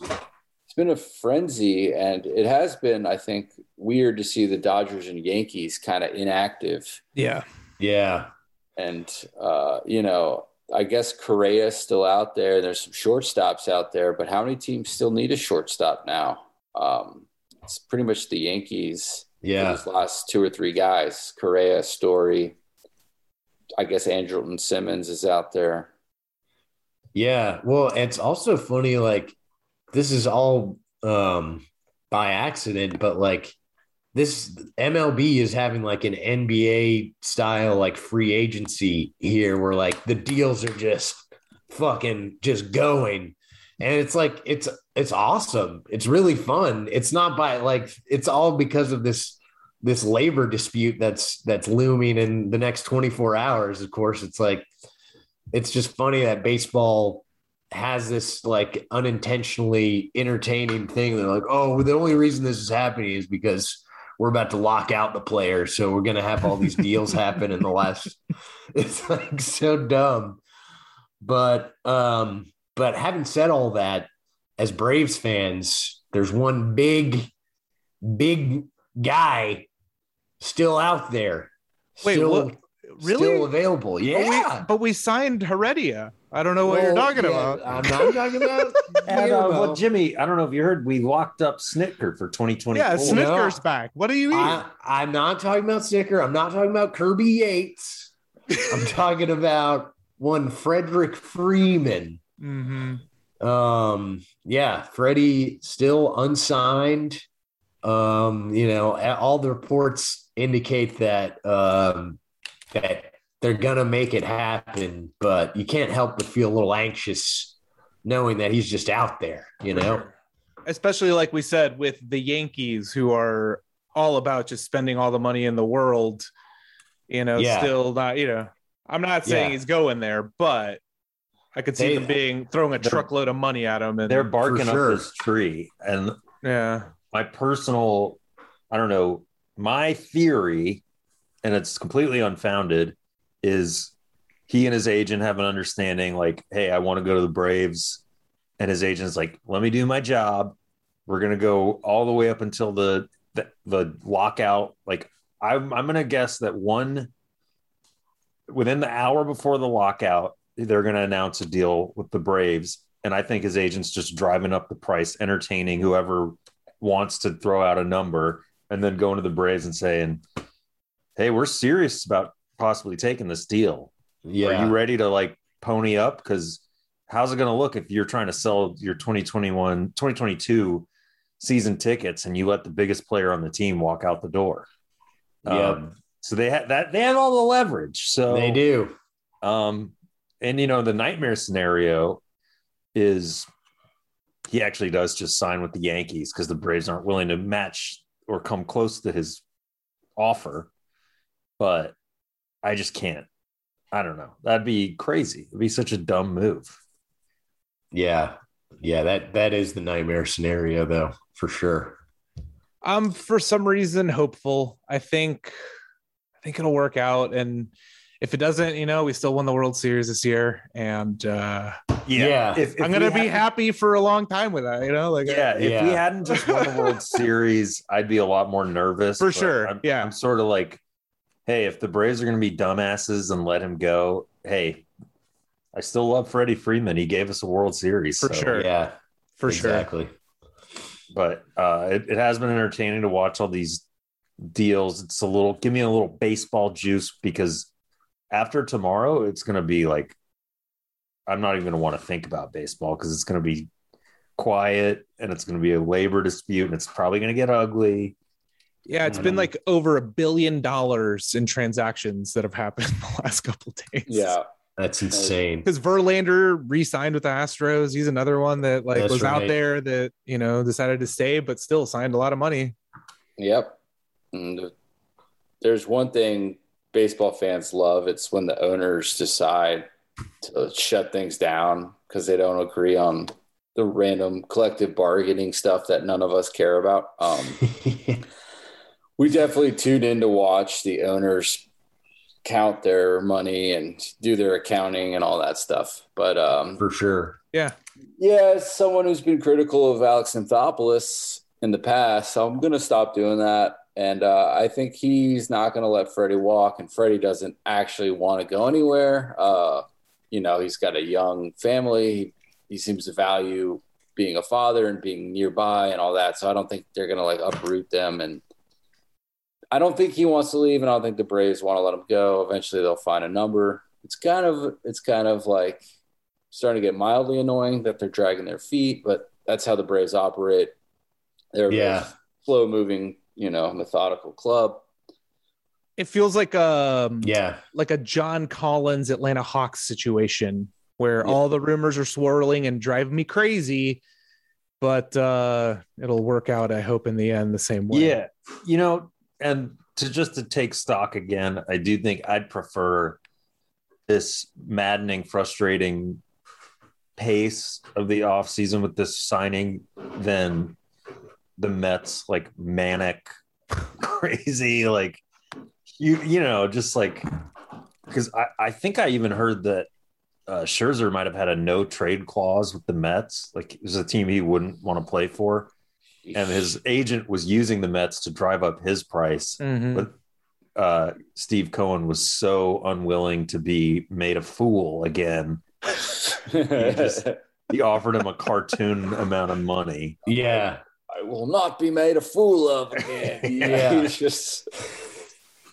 it's been a frenzy, and it has been, I think, weird to see the Dodgers and Yankees kind of inactive. yeah. yeah, And uh, you know, I guess Correa's still out there. There's some shortstops out there, but how many teams still need a shortstop now? Um, it's pretty much the Yankees for yeah, those last two or three guys. Correa, Story. I guess Andrelton Simmons is out there. yeah. Well, it's also funny. Like this is all um by accident, but like this MLB is having like an NBA style like free agency here, where like the deals are just fucking just going. And it's like it's it's awesome. It's really fun. It's not by like it's all because of this this labor dispute that's that's looming in the next 24 hours. Of course, it's like it's just funny that baseball has this like unintentionally entertaining thing. They're like, oh, the only reason this is happening is because we're about to lock out the players. So we're gonna have all these deals happen in the last it's like so dumb. But um, but having said all that, as Braves fans, there's one big, big guy still out there. Wait, still, what? Really? Still available. But Yeah. we, but we signed Heredia. I don't know what you're talking yeah, about. I'm not talking about. And, uh, well, Jimmy, I don't know if you heard, we locked up Snitker for 2024. Yeah, Snick- Snickers back. What do you eat? I, I'm not talking about Snicker. I'm not talking about Kirby Yates. I'm talking about one Frederick Freeman. hmm Um, yeah, Freddie still unsigned. Um, you know, all the reports indicate that um that they're gonna make it happen, but you can't help but feel a little anxious knowing that he's just out there, you know? especially like we said with the Yankees, who are all about just spending all the money in the world. You know, Yeah. still not. You know, I'm not saying Yeah. he's going there, but I could see They- them being throwing a truckload of money at him. And They're barking sure. up this tree. And yeah, my personal, I don't know, my theory, and it's completely unfounded, is he and his agent have an understanding like, hey, I want to go to the Braves. And his agent's like, let me do my job. We're gonna go all the way up until the the, the lockout. Like, I'm I'm gonna guess that one within the hour before the lockout, they're gonna announce a deal with the Braves. And I think his agent's just driving up the price, entertaining whoever wants to throw out a number and then going to the Braves and saying, Hey, we're serious about possibly taking this deal. Yeah. Are you ready to like pony up? Because how's it going to look if you're trying to sell your 2021, 2022 season tickets and you let the biggest player on the team walk out the door? Yep. Um, so they had that, they have all the leverage. So they do. um, and you know, the nightmare scenario is he actually does just sign with the Yankees because the Braves aren't willing to match or come close to his offer. But I just can't. I don't know. That'd be crazy. It'd be such a dumb move. Yeah. Yeah, that that is the nightmare scenario though, for sure. I'm for some reason hopeful. I think, I think it'll work out. And if it doesn't, you know, we still won the World Series this year, and uh, Yeah. If, if I'm gonna be happy for a long time with that. You know, like Yeah, if we hadn't just won the World Series, I'd be a lot more nervous. For sure, I'm, yeah. I'm sort of like, hey, if the Braves are going to be dumbasses and let him go, hey, I still love Freddie Freeman. He gave us a World Series For so- sure. Yeah. for sure. exactly. But uh, it, it has been entertaining to watch all these deals. It's a little give me a little baseball juice because after tomorrow, it's going to be like I'm not even going to want to think about baseball because it's going to be quiet and it's going to be a labor dispute and it's probably going to get ugly. Yeah, it's been know. like over a billion dollars in transactions that have happened in the last couple days. Yeah. That's insane. because Verlander re-signed with the Astros. He's another one that like That's was out there that you know decided to stay, but still signed a lot of money. Yep. And there's one thing baseball fans love it's when the owners decide to shut things down because they don't agree on the random collective bargaining stuff that none of us care about. Um, we definitely tuned in to watch the owners count their money and do their accounting and all that stuff. But um, for sure. Yeah, yeah, as someone who's been critical of Alex Anthopoulos in the past, so I'm going to stop doing that. And uh, I think he's not going to let Freddie walk, and Freddie doesn't actually want to go anywhere. Uh, you know, he's got a young family. He seems to value being a father and being nearby and all that. So I don't think they're going to like uproot them. And I don't think he wants to leave, and I don't think the Braves want to let him go. Eventually, they'll find a number. It's kind of, it's kind of like starting to get mildly annoying that they're dragging their feet, but that's how the Braves operate. They're Yeah. slow moving, you know, methodical club. it feels like um Yeah. like a John Collins Atlanta Hawks situation where Yeah. all the rumors are swirling and driving me crazy, but uh it'll work out. I hope in the end the same way. Yeah, you know, and to just to take stock again, I do think I'd prefer this maddening, frustrating pace of the offseason with this signing than the Mets like manic, crazy, like you you know, just like because I, I think I even heard that uh, Scherzer might have had a no trade clause with the Mets. Like it was a team he wouldn't want to play for and his agent was using the Mets to drive up his price. Mhm. But uh, Steve Cohen was so unwilling to be made a fool again. just- He offered him a cartoon amount of money. Yeah. I will not be made a fool of again. Yeah. He's just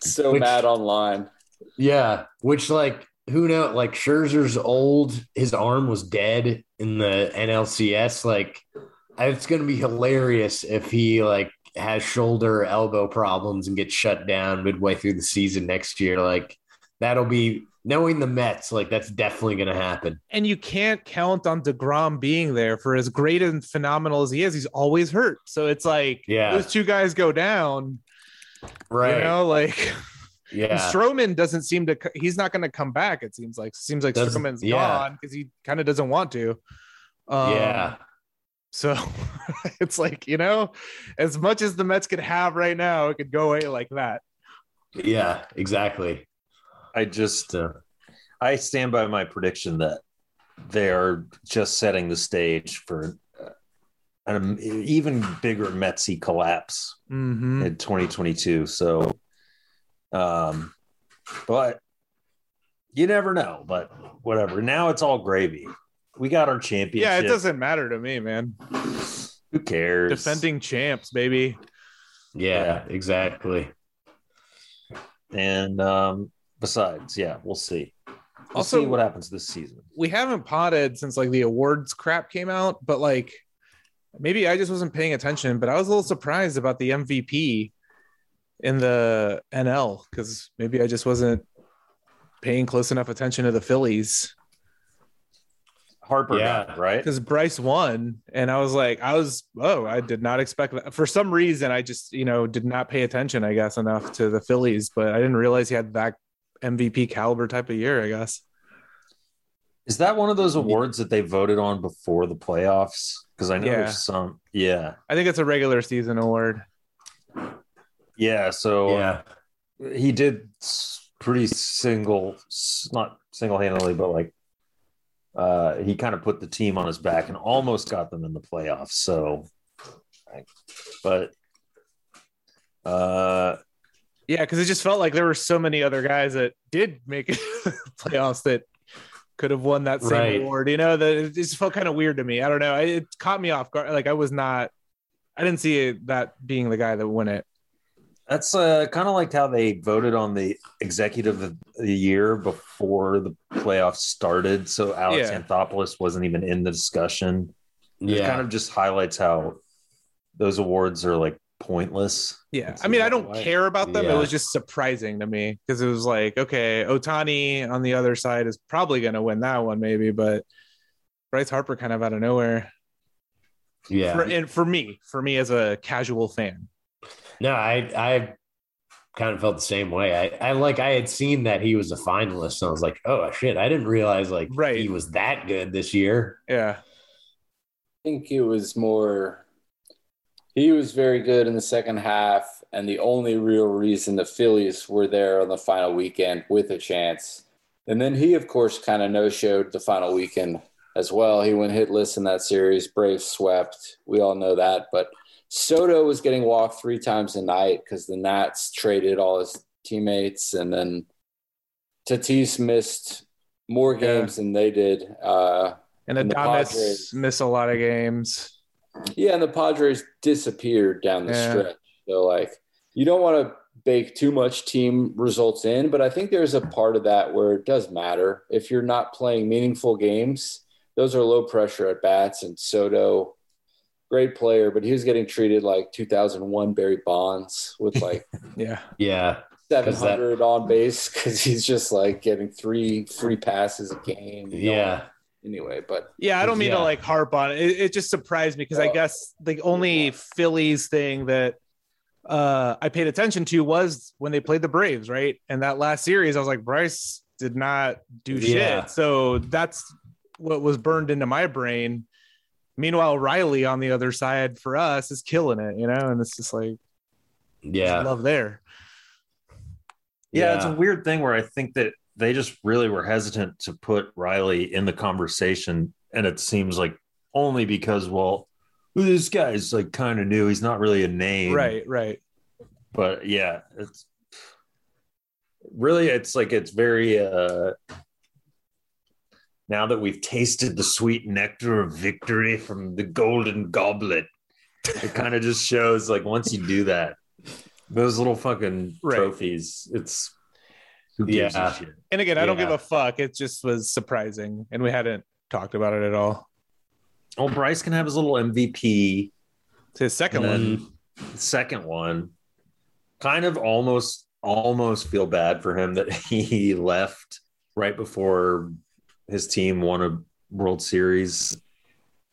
so Which- mad online. Yeah. Which like who know like Scherzer's old, his arm was dead in the NLCS. Like it's gonna be hilarious if he like has shoulder elbow problems and gets shut down midway through the season next year. Like that'll be knowing the Mets, like that's definitely going to happen. And you can't count on DeGrom being there for as great and phenomenal as he is. He's always hurt. So it's like, Yeah. those two guys go down, Right. you know, like and yeah. Stroman doesn't seem to, he's not going to come back. It seems like, seems like Doesn't- Stroman's yeah. gone because he kind of doesn't want to. Um, yeah. So it's like, you know, as much as the Mets could have right now, it could go away like that. Yeah. Exactly. I just So, I stand by my prediction that they are just setting the stage for uh, an even bigger Metsy collapse Mm-hmm. in 2022. So, um, but you never know. But whatever. Now it's all gravy. We got our championship. Yeah, it doesn't matter to me, man. Who cares? Defending champs, baby. yeah, exactly. And um, besides, yeah, we'll see. We'll Also- see what happens this season. We haven't potted since like the awards crap came out, but like maybe I just wasn't paying attention, but I was a little surprised about the MVP in the NL because maybe I just wasn't paying close enough attention to the Phillies Harper, Yeah. got right? because Bryce won, and I was like, I was, oh, I did not expect that. For some reason, I just, you know, did not pay attention, I guess, enough to the Phillies, but I didn't realize he had that MVP caliber type of year, I guess. Is that one of those awards that they voted on before the playoffs? Because I know Yeah. there's some. Yeah, I think it's a regular season award. yeah. So Yeah. he did pretty single, not single handedly, but like uh, he kind of put the team on his back and almost got them in the playoffs. So, but uh, Yeah, because it just felt like there were so many other guys that did make it the playoffs that could have won that same Right. award. You know, that it just felt kind of weird to me. I don't know. It it caught me off guard. Like I was not, I didn't see it, that being the guy that won it. that's uh, kind of like how they voted on the executive of the year before the playoffs started. So Alex Yeah. Anthopoulos wasn't even in the discussion. It Yeah. kind of just highlights how those awards are like pointless. Yeah. I mean, I don't way. care about them. It was just surprising to me because it was like, okay, Ohtani on the other side is probably going to win that one, maybe, but Bryce Harper kind of out of nowhere. yeah. For, and for me, for me as a casual fan. No, I I kind of felt the same way. I, I like I had seen that he was a finalist, and I was like, oh shit, I didn't realize like Right. he was that good this year. Yeah. I think it was more. He was very good in the second half, and the only real reason the Phillies were there on the final weekend with a chance. And then he, of course, kind of no showed the final weekend as well. He went hitless in that series. Braves swept. We all know that. But Soto was getting walked three times a night because the Nats traded all his teammates, and then Tatis missed more Yeah. games than they did. Uh, And And the Adames Padres. miss a lot of games. Yeah, and the Padres disappeared down the Yeah. stretch. So like you don't want to bake too much team results in, but I think there's a part of that where it does matter. If you're not playing meaningful games, those are low pressure at bats and Soto great player, but he was getting treated like 2001 Barry Bonds with like Yeah. Yeah, 700 on base because he's just like getting three free passes a game. Yeah. know? Yeah, Anyway, but Yeah, I don't mean to like harp on it. It, it just surprised me because I Oh. guess the only Phillies thing that uh, I paid attention to was when they played the Braves, right? And that last series, I was like, Bryce did not do Yeah. shit. So that's what was burned into my brain. Meanwhile, Riley on the other side for us is killing it, you know, and it's just like yeah, love there. Yeah, it's a weird thing where I think that they just really were hesitant to put Riley in the conversation, and it seems like only because, well, this guy's like kind of new. He's not really a name, Right, right. But yeah, it's really it's like it's very uh now that we've tasted the sweet nectar of victory from the golden goblet it kind of just shows like once you do that those little fucking Right. trophies it's Yeah. And again, I don't give a fuck. It just was surprising, and we hadn't talked about it at all. oh bryce can have his little mvp It's his second one. second one kind of almost almost feel bad for him that he left right before his team won a World Series,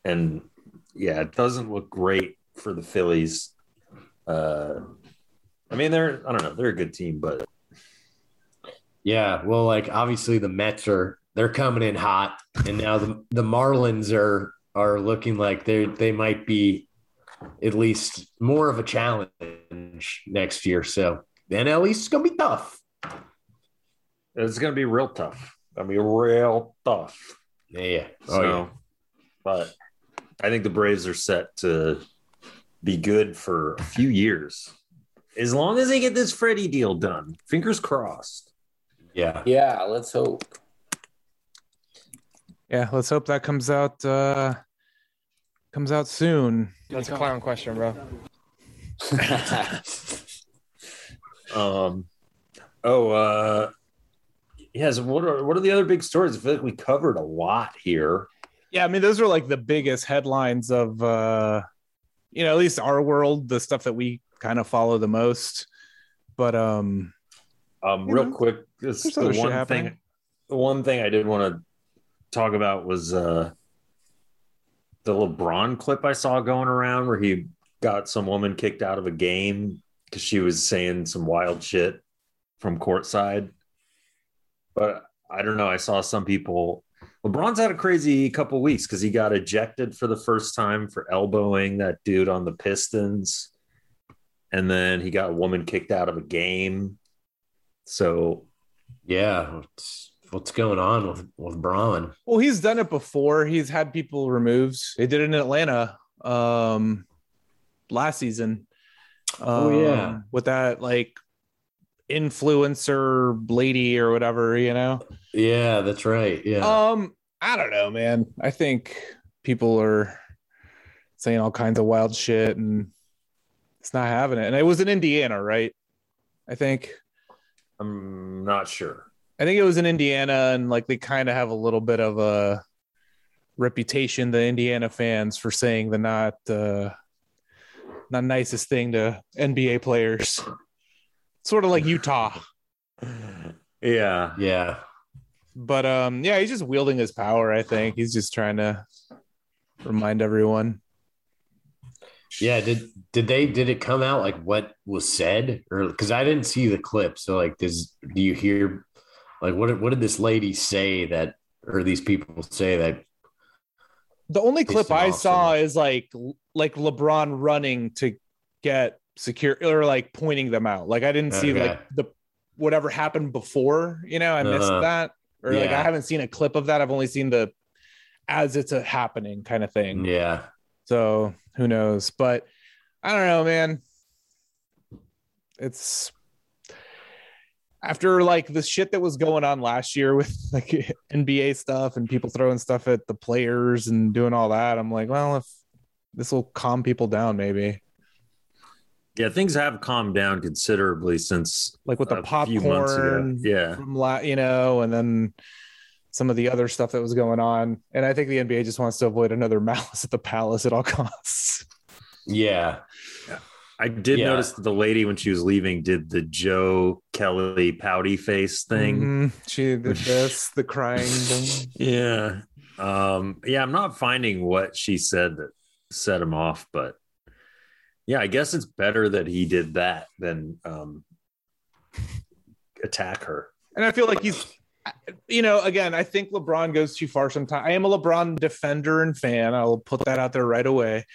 and yeah, it doesn't look great for the Phillies. Uh, I mean, they're I don't know, they're a good team, but Yeah, well, like obviously the Mets are they're coming in hot, and now the the Marlins are are looking like they they might be at least more of a challenge next year. So the NL East is gonna be tough. it's going to be real tough. Gonna be real tough. Yeah, yeah. Oh, So, yeah. but I think the Braves are set to be good for a few years, as long as they get this Freddie deal done. Fingers crossed. Yeah. Yeah, let's hope. Yeah, let's hope that comes out uh comes out soon. That's a clown question, bro. Um, oh, uh, yes. What are what are the other big stories? I feel like we covered a lot here. Yeah, I mean those are like the biggest headlines of uh you know, at least our world, the stuff that we kind of follow the most. But um Um, You real know, quick, this, the one happening. thing, the one thing I did want to talk about was uh, the LeBron clip I saw going around where he got some woman kicked out of a game because she was saying some wild shit from courtside. But I don't know. I saw some people. LeBron's had a crazy couple weeks because he got ejected for the first time for elbowing that dude on the Pistons, and then he got a woman kicked out of a game. So Yeah. What's, what's going on with with Braun? well, he's done it before. He's had people removed. He did it in Atlanta um last season. Oh, yeah. Um, With that like influencer lady or whatever, you know. Yeah, that's right. Yeah. Um, I don't know, man. I think people are saying all kinds of wild shit and it's not having it. And it was in Indiana, right? I think. I'm not sure. I think it was in Indiana, and like they kind of have a little bit of a reputation, the Indiana fans, for saying the not uh not nicest thing to NBA players. Sort of like Utah. Yeah. yeah. But um yeah, he's just wielding his power, I think. He's just trying to remind everyone. Yeah, did did they did it come out like what was said or because I didn't see the clip? So like, does do you hear like what did what did this lady say that or these people say that? The only clip I saw is like like LeBron running to get secure or like pointing them out. Like I didn't see Okay. like the whatever happened before, you know, I missed Uh-huh. that. Or like I haven't seen a clip of that. I've only seen the as it's a happening kind of thing. Yeah, So who knows? But I don't know, man. It's after like the shit that was going on last year with like NBA stuff and people throwing stuff at the players and doing all that. I'm like, well, if this will calm people down, maybe Yeah. Things have calmed down considerably since like with the a few months ago. popcorn, Yeah. from la- you know, and then some of the other stuff that was going on. And I think the NBA just wants to avoid another malice at the palace at all costs. yeah, I did Yeah. notice that the lady when she was leaving did the Joe Kelly pouty face thing. Mhm. She did this, the crying thing. Yeah. Um, yeah, I'm not finding what she said that set him off, but yeah, I guess it's better that he did that than um attack her. And I feel like he's, you know, again, I think LeBron goes too far sometimes. I am a LeBron defender and fan. I'll put that out there right away.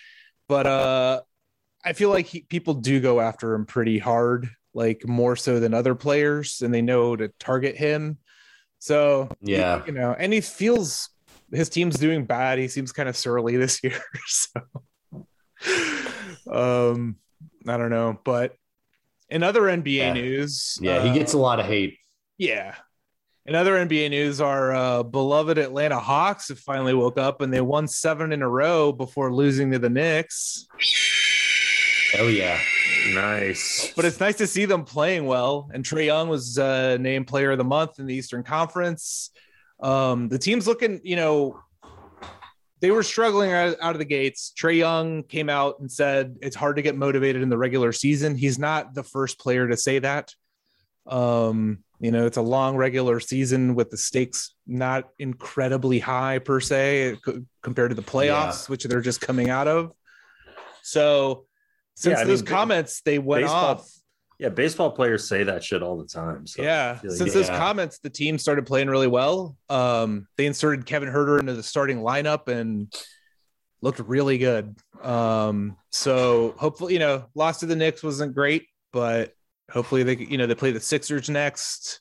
But uh I feel like he, people do go after him pretty hard, like more so than other players, and they know to target him. So Yeah. you know, and he feels his team's doing bad. He seems kind of surly this year. So um I don't know. But in other NBA Yeah. news, yeah. He uh, gets a lot of hate. yeah. In other NBA news, our uh, beloved Atlanta Hawks have finally woke up and they won seven in a row before losing to the Knicks. Oh yeah, Nice. But it's nice to see them playing well. And Trae Young was uh, named Player of the Month in the Eastern Conference. Um, the team's looking, you know, they were struggling out, out of the gates. Trae Young came out and said it's hard to get motivated in the regular season. He's not the first player to say that. Um, You know, it's a long regular season with the stakes not incredibly high per se compared to the playoffs, which they're just coming out of. So, since Yeah, those mean, comments they went baseball- off, Yeah, baseball players say that shit all the time. So yeah. Like- Since those comments, the team started playing really well. Um, they inserted Kevin Huerter into the starting lineup and looked really good. Um, so hopefully, you know, loss to the Knicks wasn't great, but hopefully they, you know, they play the Sixers next.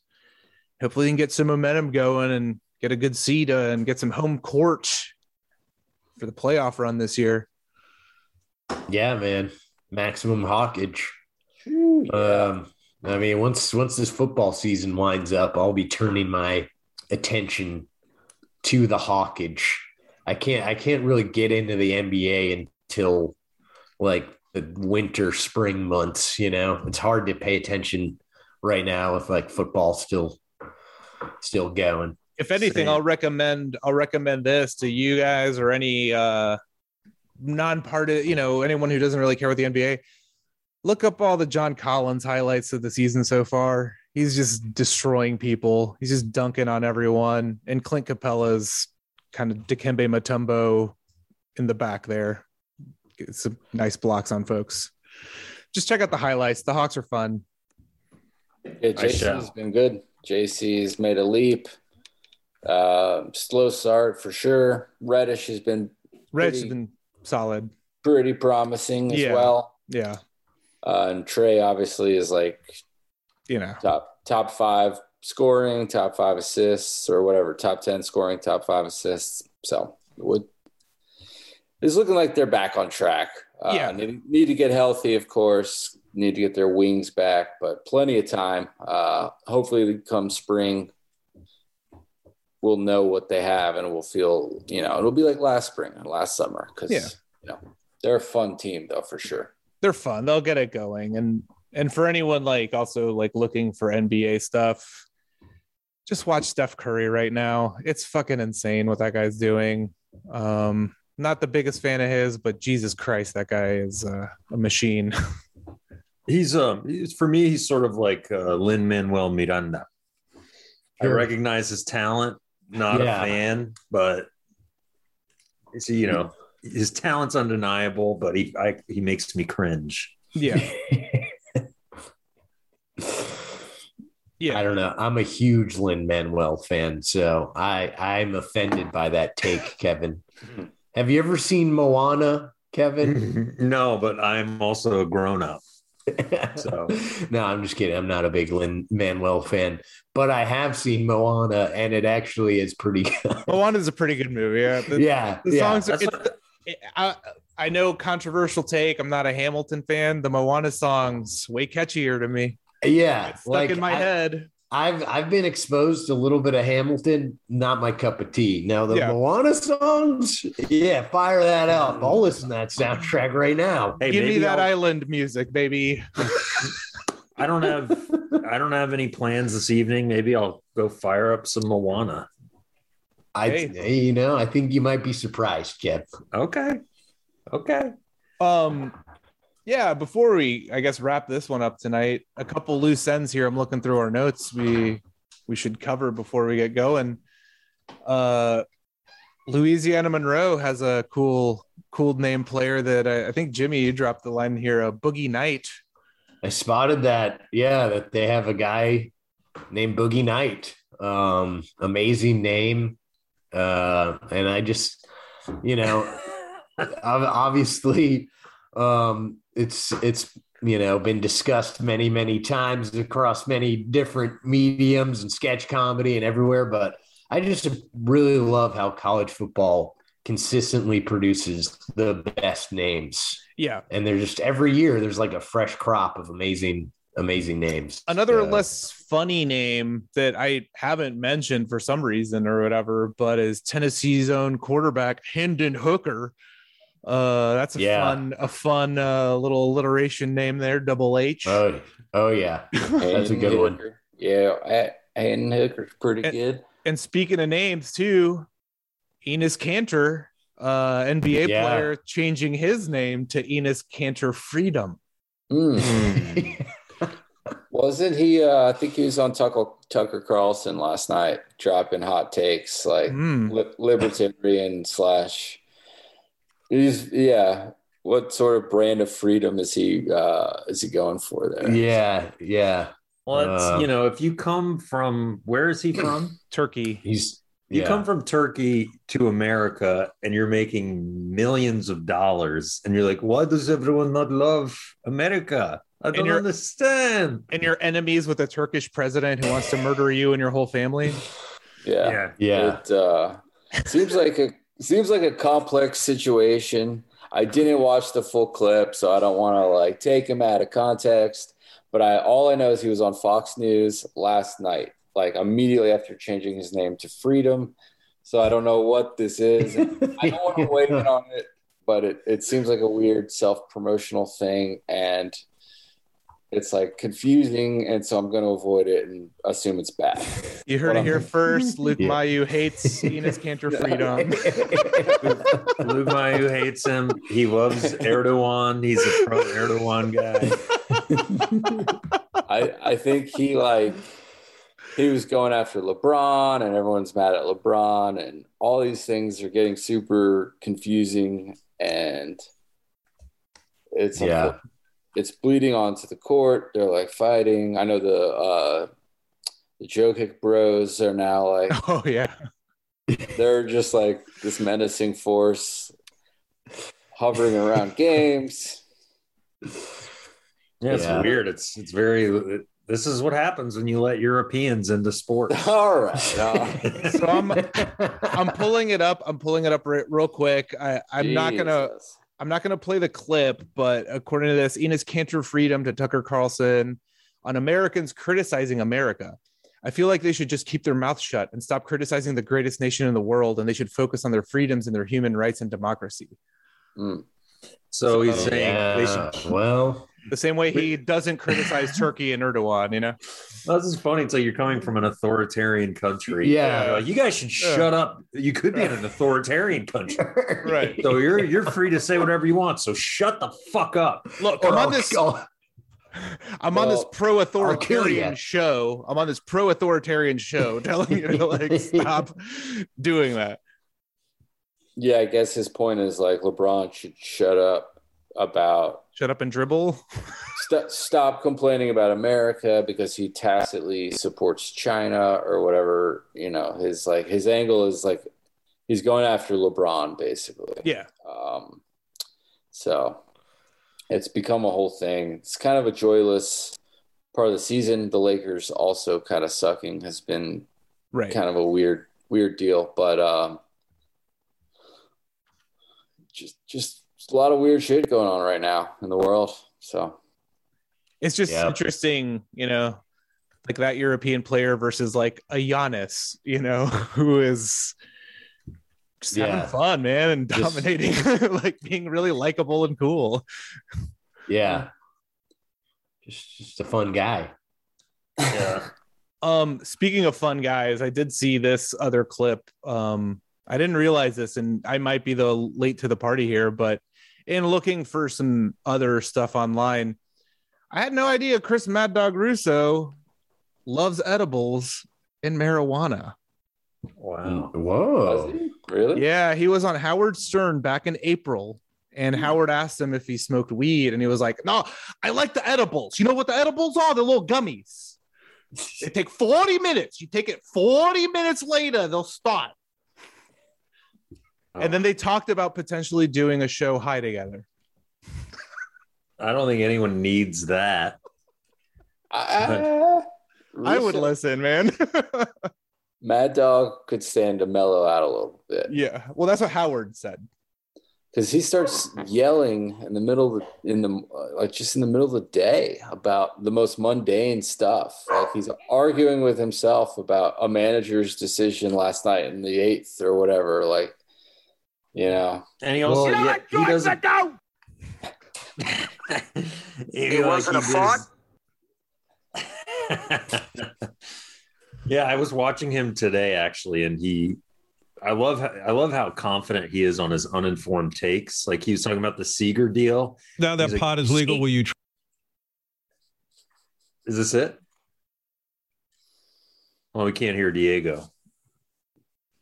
Hopefully, they can get some momentum going and get a good seed uh, and get some home court for the playoff run this year. Yeah, man. Maximum hawkage. Yeah. Um, I mean, once once this football season winds up, I'll be turning my attention to the hawkage. I can't I can't really get into the NBA until like the winter spring months, you know. It's hard to pay attention right now if like football's still still going. if anything Same. i'll recommend i'll recommend this to you guys or any uh non-part of you know anyone who doesn't really care about the nba look up all the john collins highlights of the season so far he's just destroying people he's just dunking on everyone and clint capela's kind of dikembe mutombo in the back there Get some nice blocks on folks just check out the highlights the hawks are fun Yeah, I JC's shall. been good. JC's made a leap. Uh, slow start for sure. Reddish has been red's has been solid pretty promising as Yeah. well. yeah Uh, and Trae obviously is like you know top top five scoring, top five assists, or whatever, top ten scoring, top five assists. So would it's looking like they're back on track. Uh, Yeah. need, need to get healthy, of course. Need to get their wings back, but plenty of time. Uh, hopefully, come spring, we'll know what they have, and we'll feel you know it'll be like last spring and last summer because Yeah. you know they're a fun team though for sure. they're fun. They'll get it going. And and for anyone like also like looking for NBA stuff, just watch Steph Curry right now. It's fucking insane what that guy's doing. Um, not the biggest fan of his, but Jesus Christ, that guy is uh, a machine. He's um he's, for me, he's sort of like uh, Lin Manuel Miranda. I recognize his talent, not Yeah. a fan, but see, you know, his talent's undeniable, but he I, he makes me cringe. yeah, yeah. I don't know. I'm a huge Lin Manuel fan, so I I'm offended by that take, Kevin. Have you ever seen Moana, Kevin? no, but I'm also a grown up. So. no, I'm just kidding. I'm not a big Lin Manuel fan, but I have seen Moana, and it actually is pretty good. is a pretty good movie. Yeah, the, yeah, the yeah. songs. Are, That's it- I, I know controversial take. I'm not a Hamilton fan. The Moana songs way catchier to me. yeah. It's stuck in my I- head. I've I've been exposed to a little bit of Hamilton, not my cup of tea. Now the Yeah. Moana songs, yeah, fire that up. I'll listen to that soundtrack right now. Hey, Give me that I'll- island music, baby. I don't have I don't have any plans this evening. Maybe I'll go fire up some Moana. I, Hey. you know, I think you might be surprised, Jeff. Okay. Okay. Um, yeah. Before we, I guess, wrap this one up tonight, a couple loose ends here. I'm looking through our notes. We we should cover before we get going. Uh, Louisiana Monroe has a cool cool name player that I, I think Jimmy you dropped the line here. A Boogie Knight. I spotted that. Yeah, that they have a guy named Boogie Knight. Um, amazing name. Uh, and I just, you know, obviously, um, it's it's you know been discussed many many times across many different mediums and sketch comedy and everywhere. But I just really love how college football consistently produces the best names Yeah. and they're just every year there's like a fresh crop of amazing amazing names Another Uh, less funny name that I haven't mentioned for some reason or whatever, but is Tennessee's own quarterback Hendon Hooker. Uh, that's a Yeah. fun, a fun uh, little alliteration name there. Double H. oh oh yeah that's a good one Yeah, Hayden Hooker's pretty And- good. and speaking of names too, Enes Kanter, uh, NBA Yeah. player, changing his name to Enes Kanter Freedom. Mm. Wasn't he? Uh, I think he was on Tucker Tucker Carlson last night, dropping hot takes like Mm. li- libertarian slash. He's yeah. What sort of brand of freedom is he? Uh, is he going for there? Yeah, yeah. Well, it's, Uh, you know, if you come from where is he from? Turkey. He's You yeah. come from Turkey to America and you're making millions of dollars, and you're like, why does everyone not love America? I don't you're- understand. And you're enemies with a Turkish president who wants to murder you and your whole family. Yeah. yeah. It uh, seems like a seems like a complex situation. I didn't watch the full clip, so I don't want to like take him out of context. But I all I know is he was on Fox News last night, like immediately after changing his name to Freedom. So I don't know what this is. I don't want to weigh in on it, but it, it seems like a weird self promotional thing, and it's like confusing, and so I'm going to avoid it and assume it's bad. You heard What it I'm- here first. Luke Yeah. Mayu hates Enes Kanter Freedom. Luke Mayu hates him. He loves Erdogan. He's a pro Erdogan guy. I I think he like he was going after LeBron and everyone's mad at LeBron and all these things are getting super confusing and it's Yeah. It's bleeding onto the court. They're like fighting. I know the uh the Jokic bros are now like Oh yeah. they're just like this menacing force hovering around games. Yeah, it's Yeah. weird. It's it's very. This is what happens when you let Europeans into sports. All right. uh, So I'm I'm pulling it up. I'm pulling it up re- real quick. I, I'm not gonna Jesus. I'm not gonna play the clip, but according to this, Enes Kanter Freedom to Tucker Carlson on Americans criticizing America. I feel like they should just keep their mouth shut and stop criticizing the greatest nation in the world, and they should focus on their freedoms and their human rights and democracy. Mm. So he's So, saying they yeah. should. Well, The same way he doesn't criticize Turkey and Erdogan, you know. Well, this is funny. It's like you're coming from an authoritarian country. Yeah. You're you guys should Yeah. shut up. You could be in an authoritarian country. Right. So you're you're free to say whatever you want. So shut the fuck up. Look, I'm on this. I'll- I'm on this pro-authoritarian show. I'm on this pro-authoritarian show, telling you to like stop doing that. Yeah, I guess his point is like LeBron should shut up about Shut up and dribble. st- stop complaining about America because he tacitly supports China or whatever. You know, his like his angle is like he's going after LeBron basically. Yeah, Um, so it's become a whole thing. It's kind of a joyless part of the season. The Lakers also kind of sucking has been right. kind of a weird weird deal but um just just a lot of weird shit going on right now in the world so It's just Yeah. interesting, you know, like that European player versus like a Giannis, you know, who is just Yeah. having fun, man, and Just- dominating, like being really likable and cool. yeah. Just, just a fun guy. Yeah. Um, speaking of fun guys, I did see this other clip. Um, I didn't realize this, and I might be the late to the party here, but in looking for some other stuff online, I had no idea Chris Mad Dog Russo loves edibles and marijuana. Wow. Was Whoa. really Yeah, he was on Howard Stern back in April. And hmm. Howard asked him if he smoked weed, and he was like, No, I like the edibles. You know what the edibles are? They're little gummies. They take 40 minutes. You take it 40 minutes later, they'll start. And then they talked about potentially doing a show high together. I don't think anyone needs that. I, I would listen, man. mad dog could stand to mellow out a little bit yeah. Well, that's what Howard said. because he starts yelling in the middle of the, in the uh, like just in the middle of the day about the most mundane stuff like he's arguing with himself about a manager's decision last night in the eighth or whatever like you know And he also Well, yeah, he doesn't. It wasn't a fart? yeah, I was watching him today actually, and he. I love I love how confident he is on his uninformed takes. Like he was talking about the Seager deal. Now that He's like, pot is legal, will you? Tr- Is this it? Well, we can't hear Diego.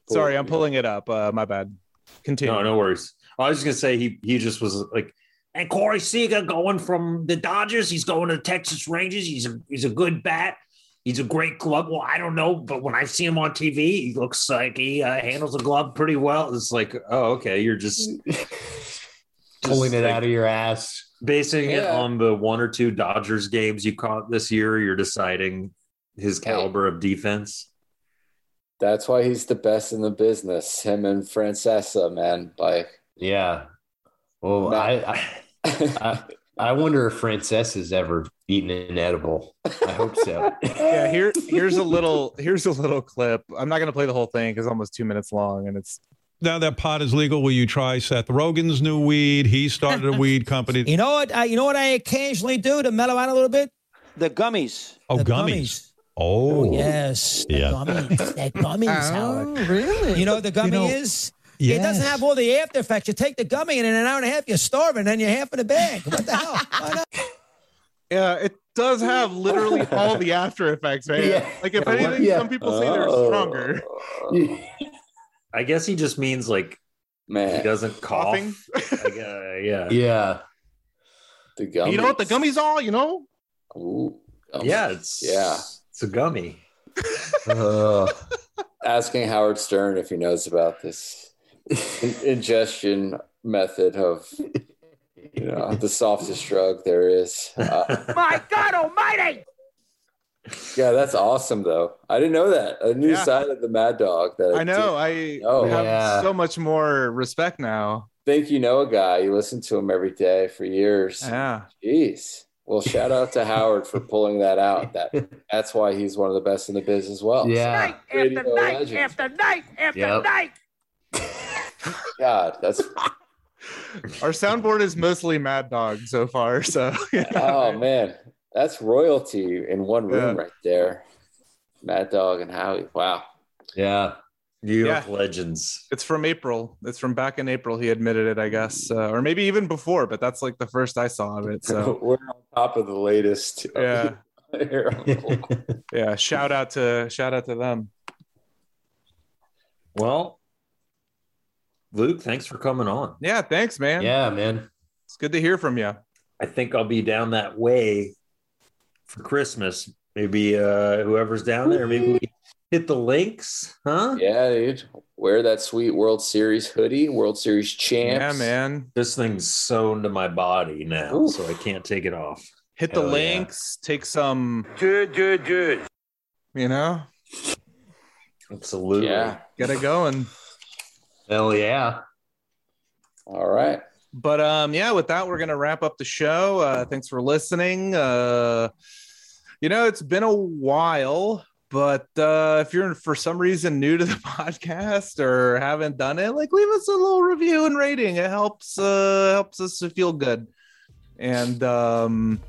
Sorry, I'm pulling it up. Uh, my bad. Continue. No, no worries. I was just gonna say he he just was like, and Corey Seager going from the Dodgers, he's going to the Texas Rangers. He's a he's a good bat. He's a great glove. Well, I don't know, but when I see him on TV, he looks like he uh, handles the glove pretty well. It's like, oh, okay, you're just Pulling it like- out of your ass. basing it on the one or two Dodgers games you caught this year. You're deciding his caliber of defense. That's why he's the best in the business. Him and Francesa, man. Like, Yeah. Well, No. I, I I I wonder if Frances has ever eaten an edible. I hope so. yeah here here's a little here's a little clip i'm not going to play the whole thing because it's almost two minutes long and it's Now that pot is legal, will you try Seth Rogen's new weed? He started a weed company. You know what? I, you know what I occasionally do to mellow out a little bit? The gummies. Oh, The gummies. Oh, Yes, the Yeah. gummies. The gummies, Howard. really? You know what the gummy know, is? yes. It doesn't have all the after effects. You take the gummy, and in an hour and a half, you're starving, and you're half in the bag. What the hell? Why not? yeah it does have literally all the after effects man Yeah. like if Yeah, anything yeah. some people say they're Oh, stronger I guess he just means like man. he doesn't cough. coughing Like, uh, yeah. yeah. the gummies. you know what the gummies are you know Ooh, gummies. Yeah, it's Yeah. It's a gummy. Uh, Asking Howard Stern if he knows about this in- ingestion method of, you know, the softest drug there is. Uh, My God Almighty! yeah, that's awesome, though. I didn't know that. A new Yeah. side of the Mad Dog. That i know i Oh, have yeah. so much more respect now think you know a guy. You listen to him every day for years. yeah Jeez. Well, shout out to Howard for pulling that out. That that's why he's one of the best in the biz as well. yeah. Night Radio after night legend. after night after Yep. night. God, that's our soundboard is mostly mad dog so far so yeah. oh man, that's royalty in one room Yeah. right there. Mad Dog and Howie. Wow. Yeah. New York Yeah. legends. It's from April. It's from back in April. He admitted it, I guess, uh, or maybe even before. But that's like the first I saw of it. So We're on top of the latest. yeah, yeah. Shout out to shout out to them. Well, Luke, thanks for coming on. Yeah, thanks, man. yeah, man. it's good to hear from you. I think I'll be down that way for Christmas. Maybe uh whoever's down there, maybe we hit the links, huh? yeah, dude. Wear that sweet World Series hoodie, World Series champs. Yeah, man. This thing's sewn to my body now, Oof. so I can't take it off. Hit the Hell yeah. links. Take some. Good, good, good. You know, Absolutely. Yeah. get it going. Hell yeah. All right. But um, yeah, with that, we're gonna wrap up the show. Uh, thanks for listening. Uh, you know, it's been a while, but uh, if you're for some reason new to the podcast or haven't done it, like leave us a little review and rating. It helps uh, helps us to feel good. And um,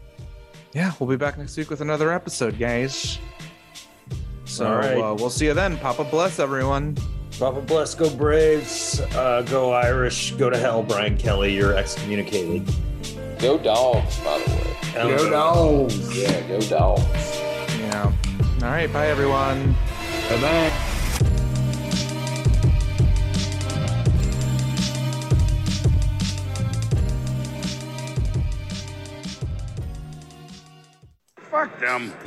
yeah, we'll be back next week with another episode, guys. So All right. uh, wee'll see you then. Papa bless everyone. Papa bless, go Braves, uh, go Irish, go to hell, Brian Kelly. You're excommunicated. Go dogs, by the way. Go dogs. Yeah, go dogs. Yeah. All right. Bye, everyone. Bye-bye. Fuck them.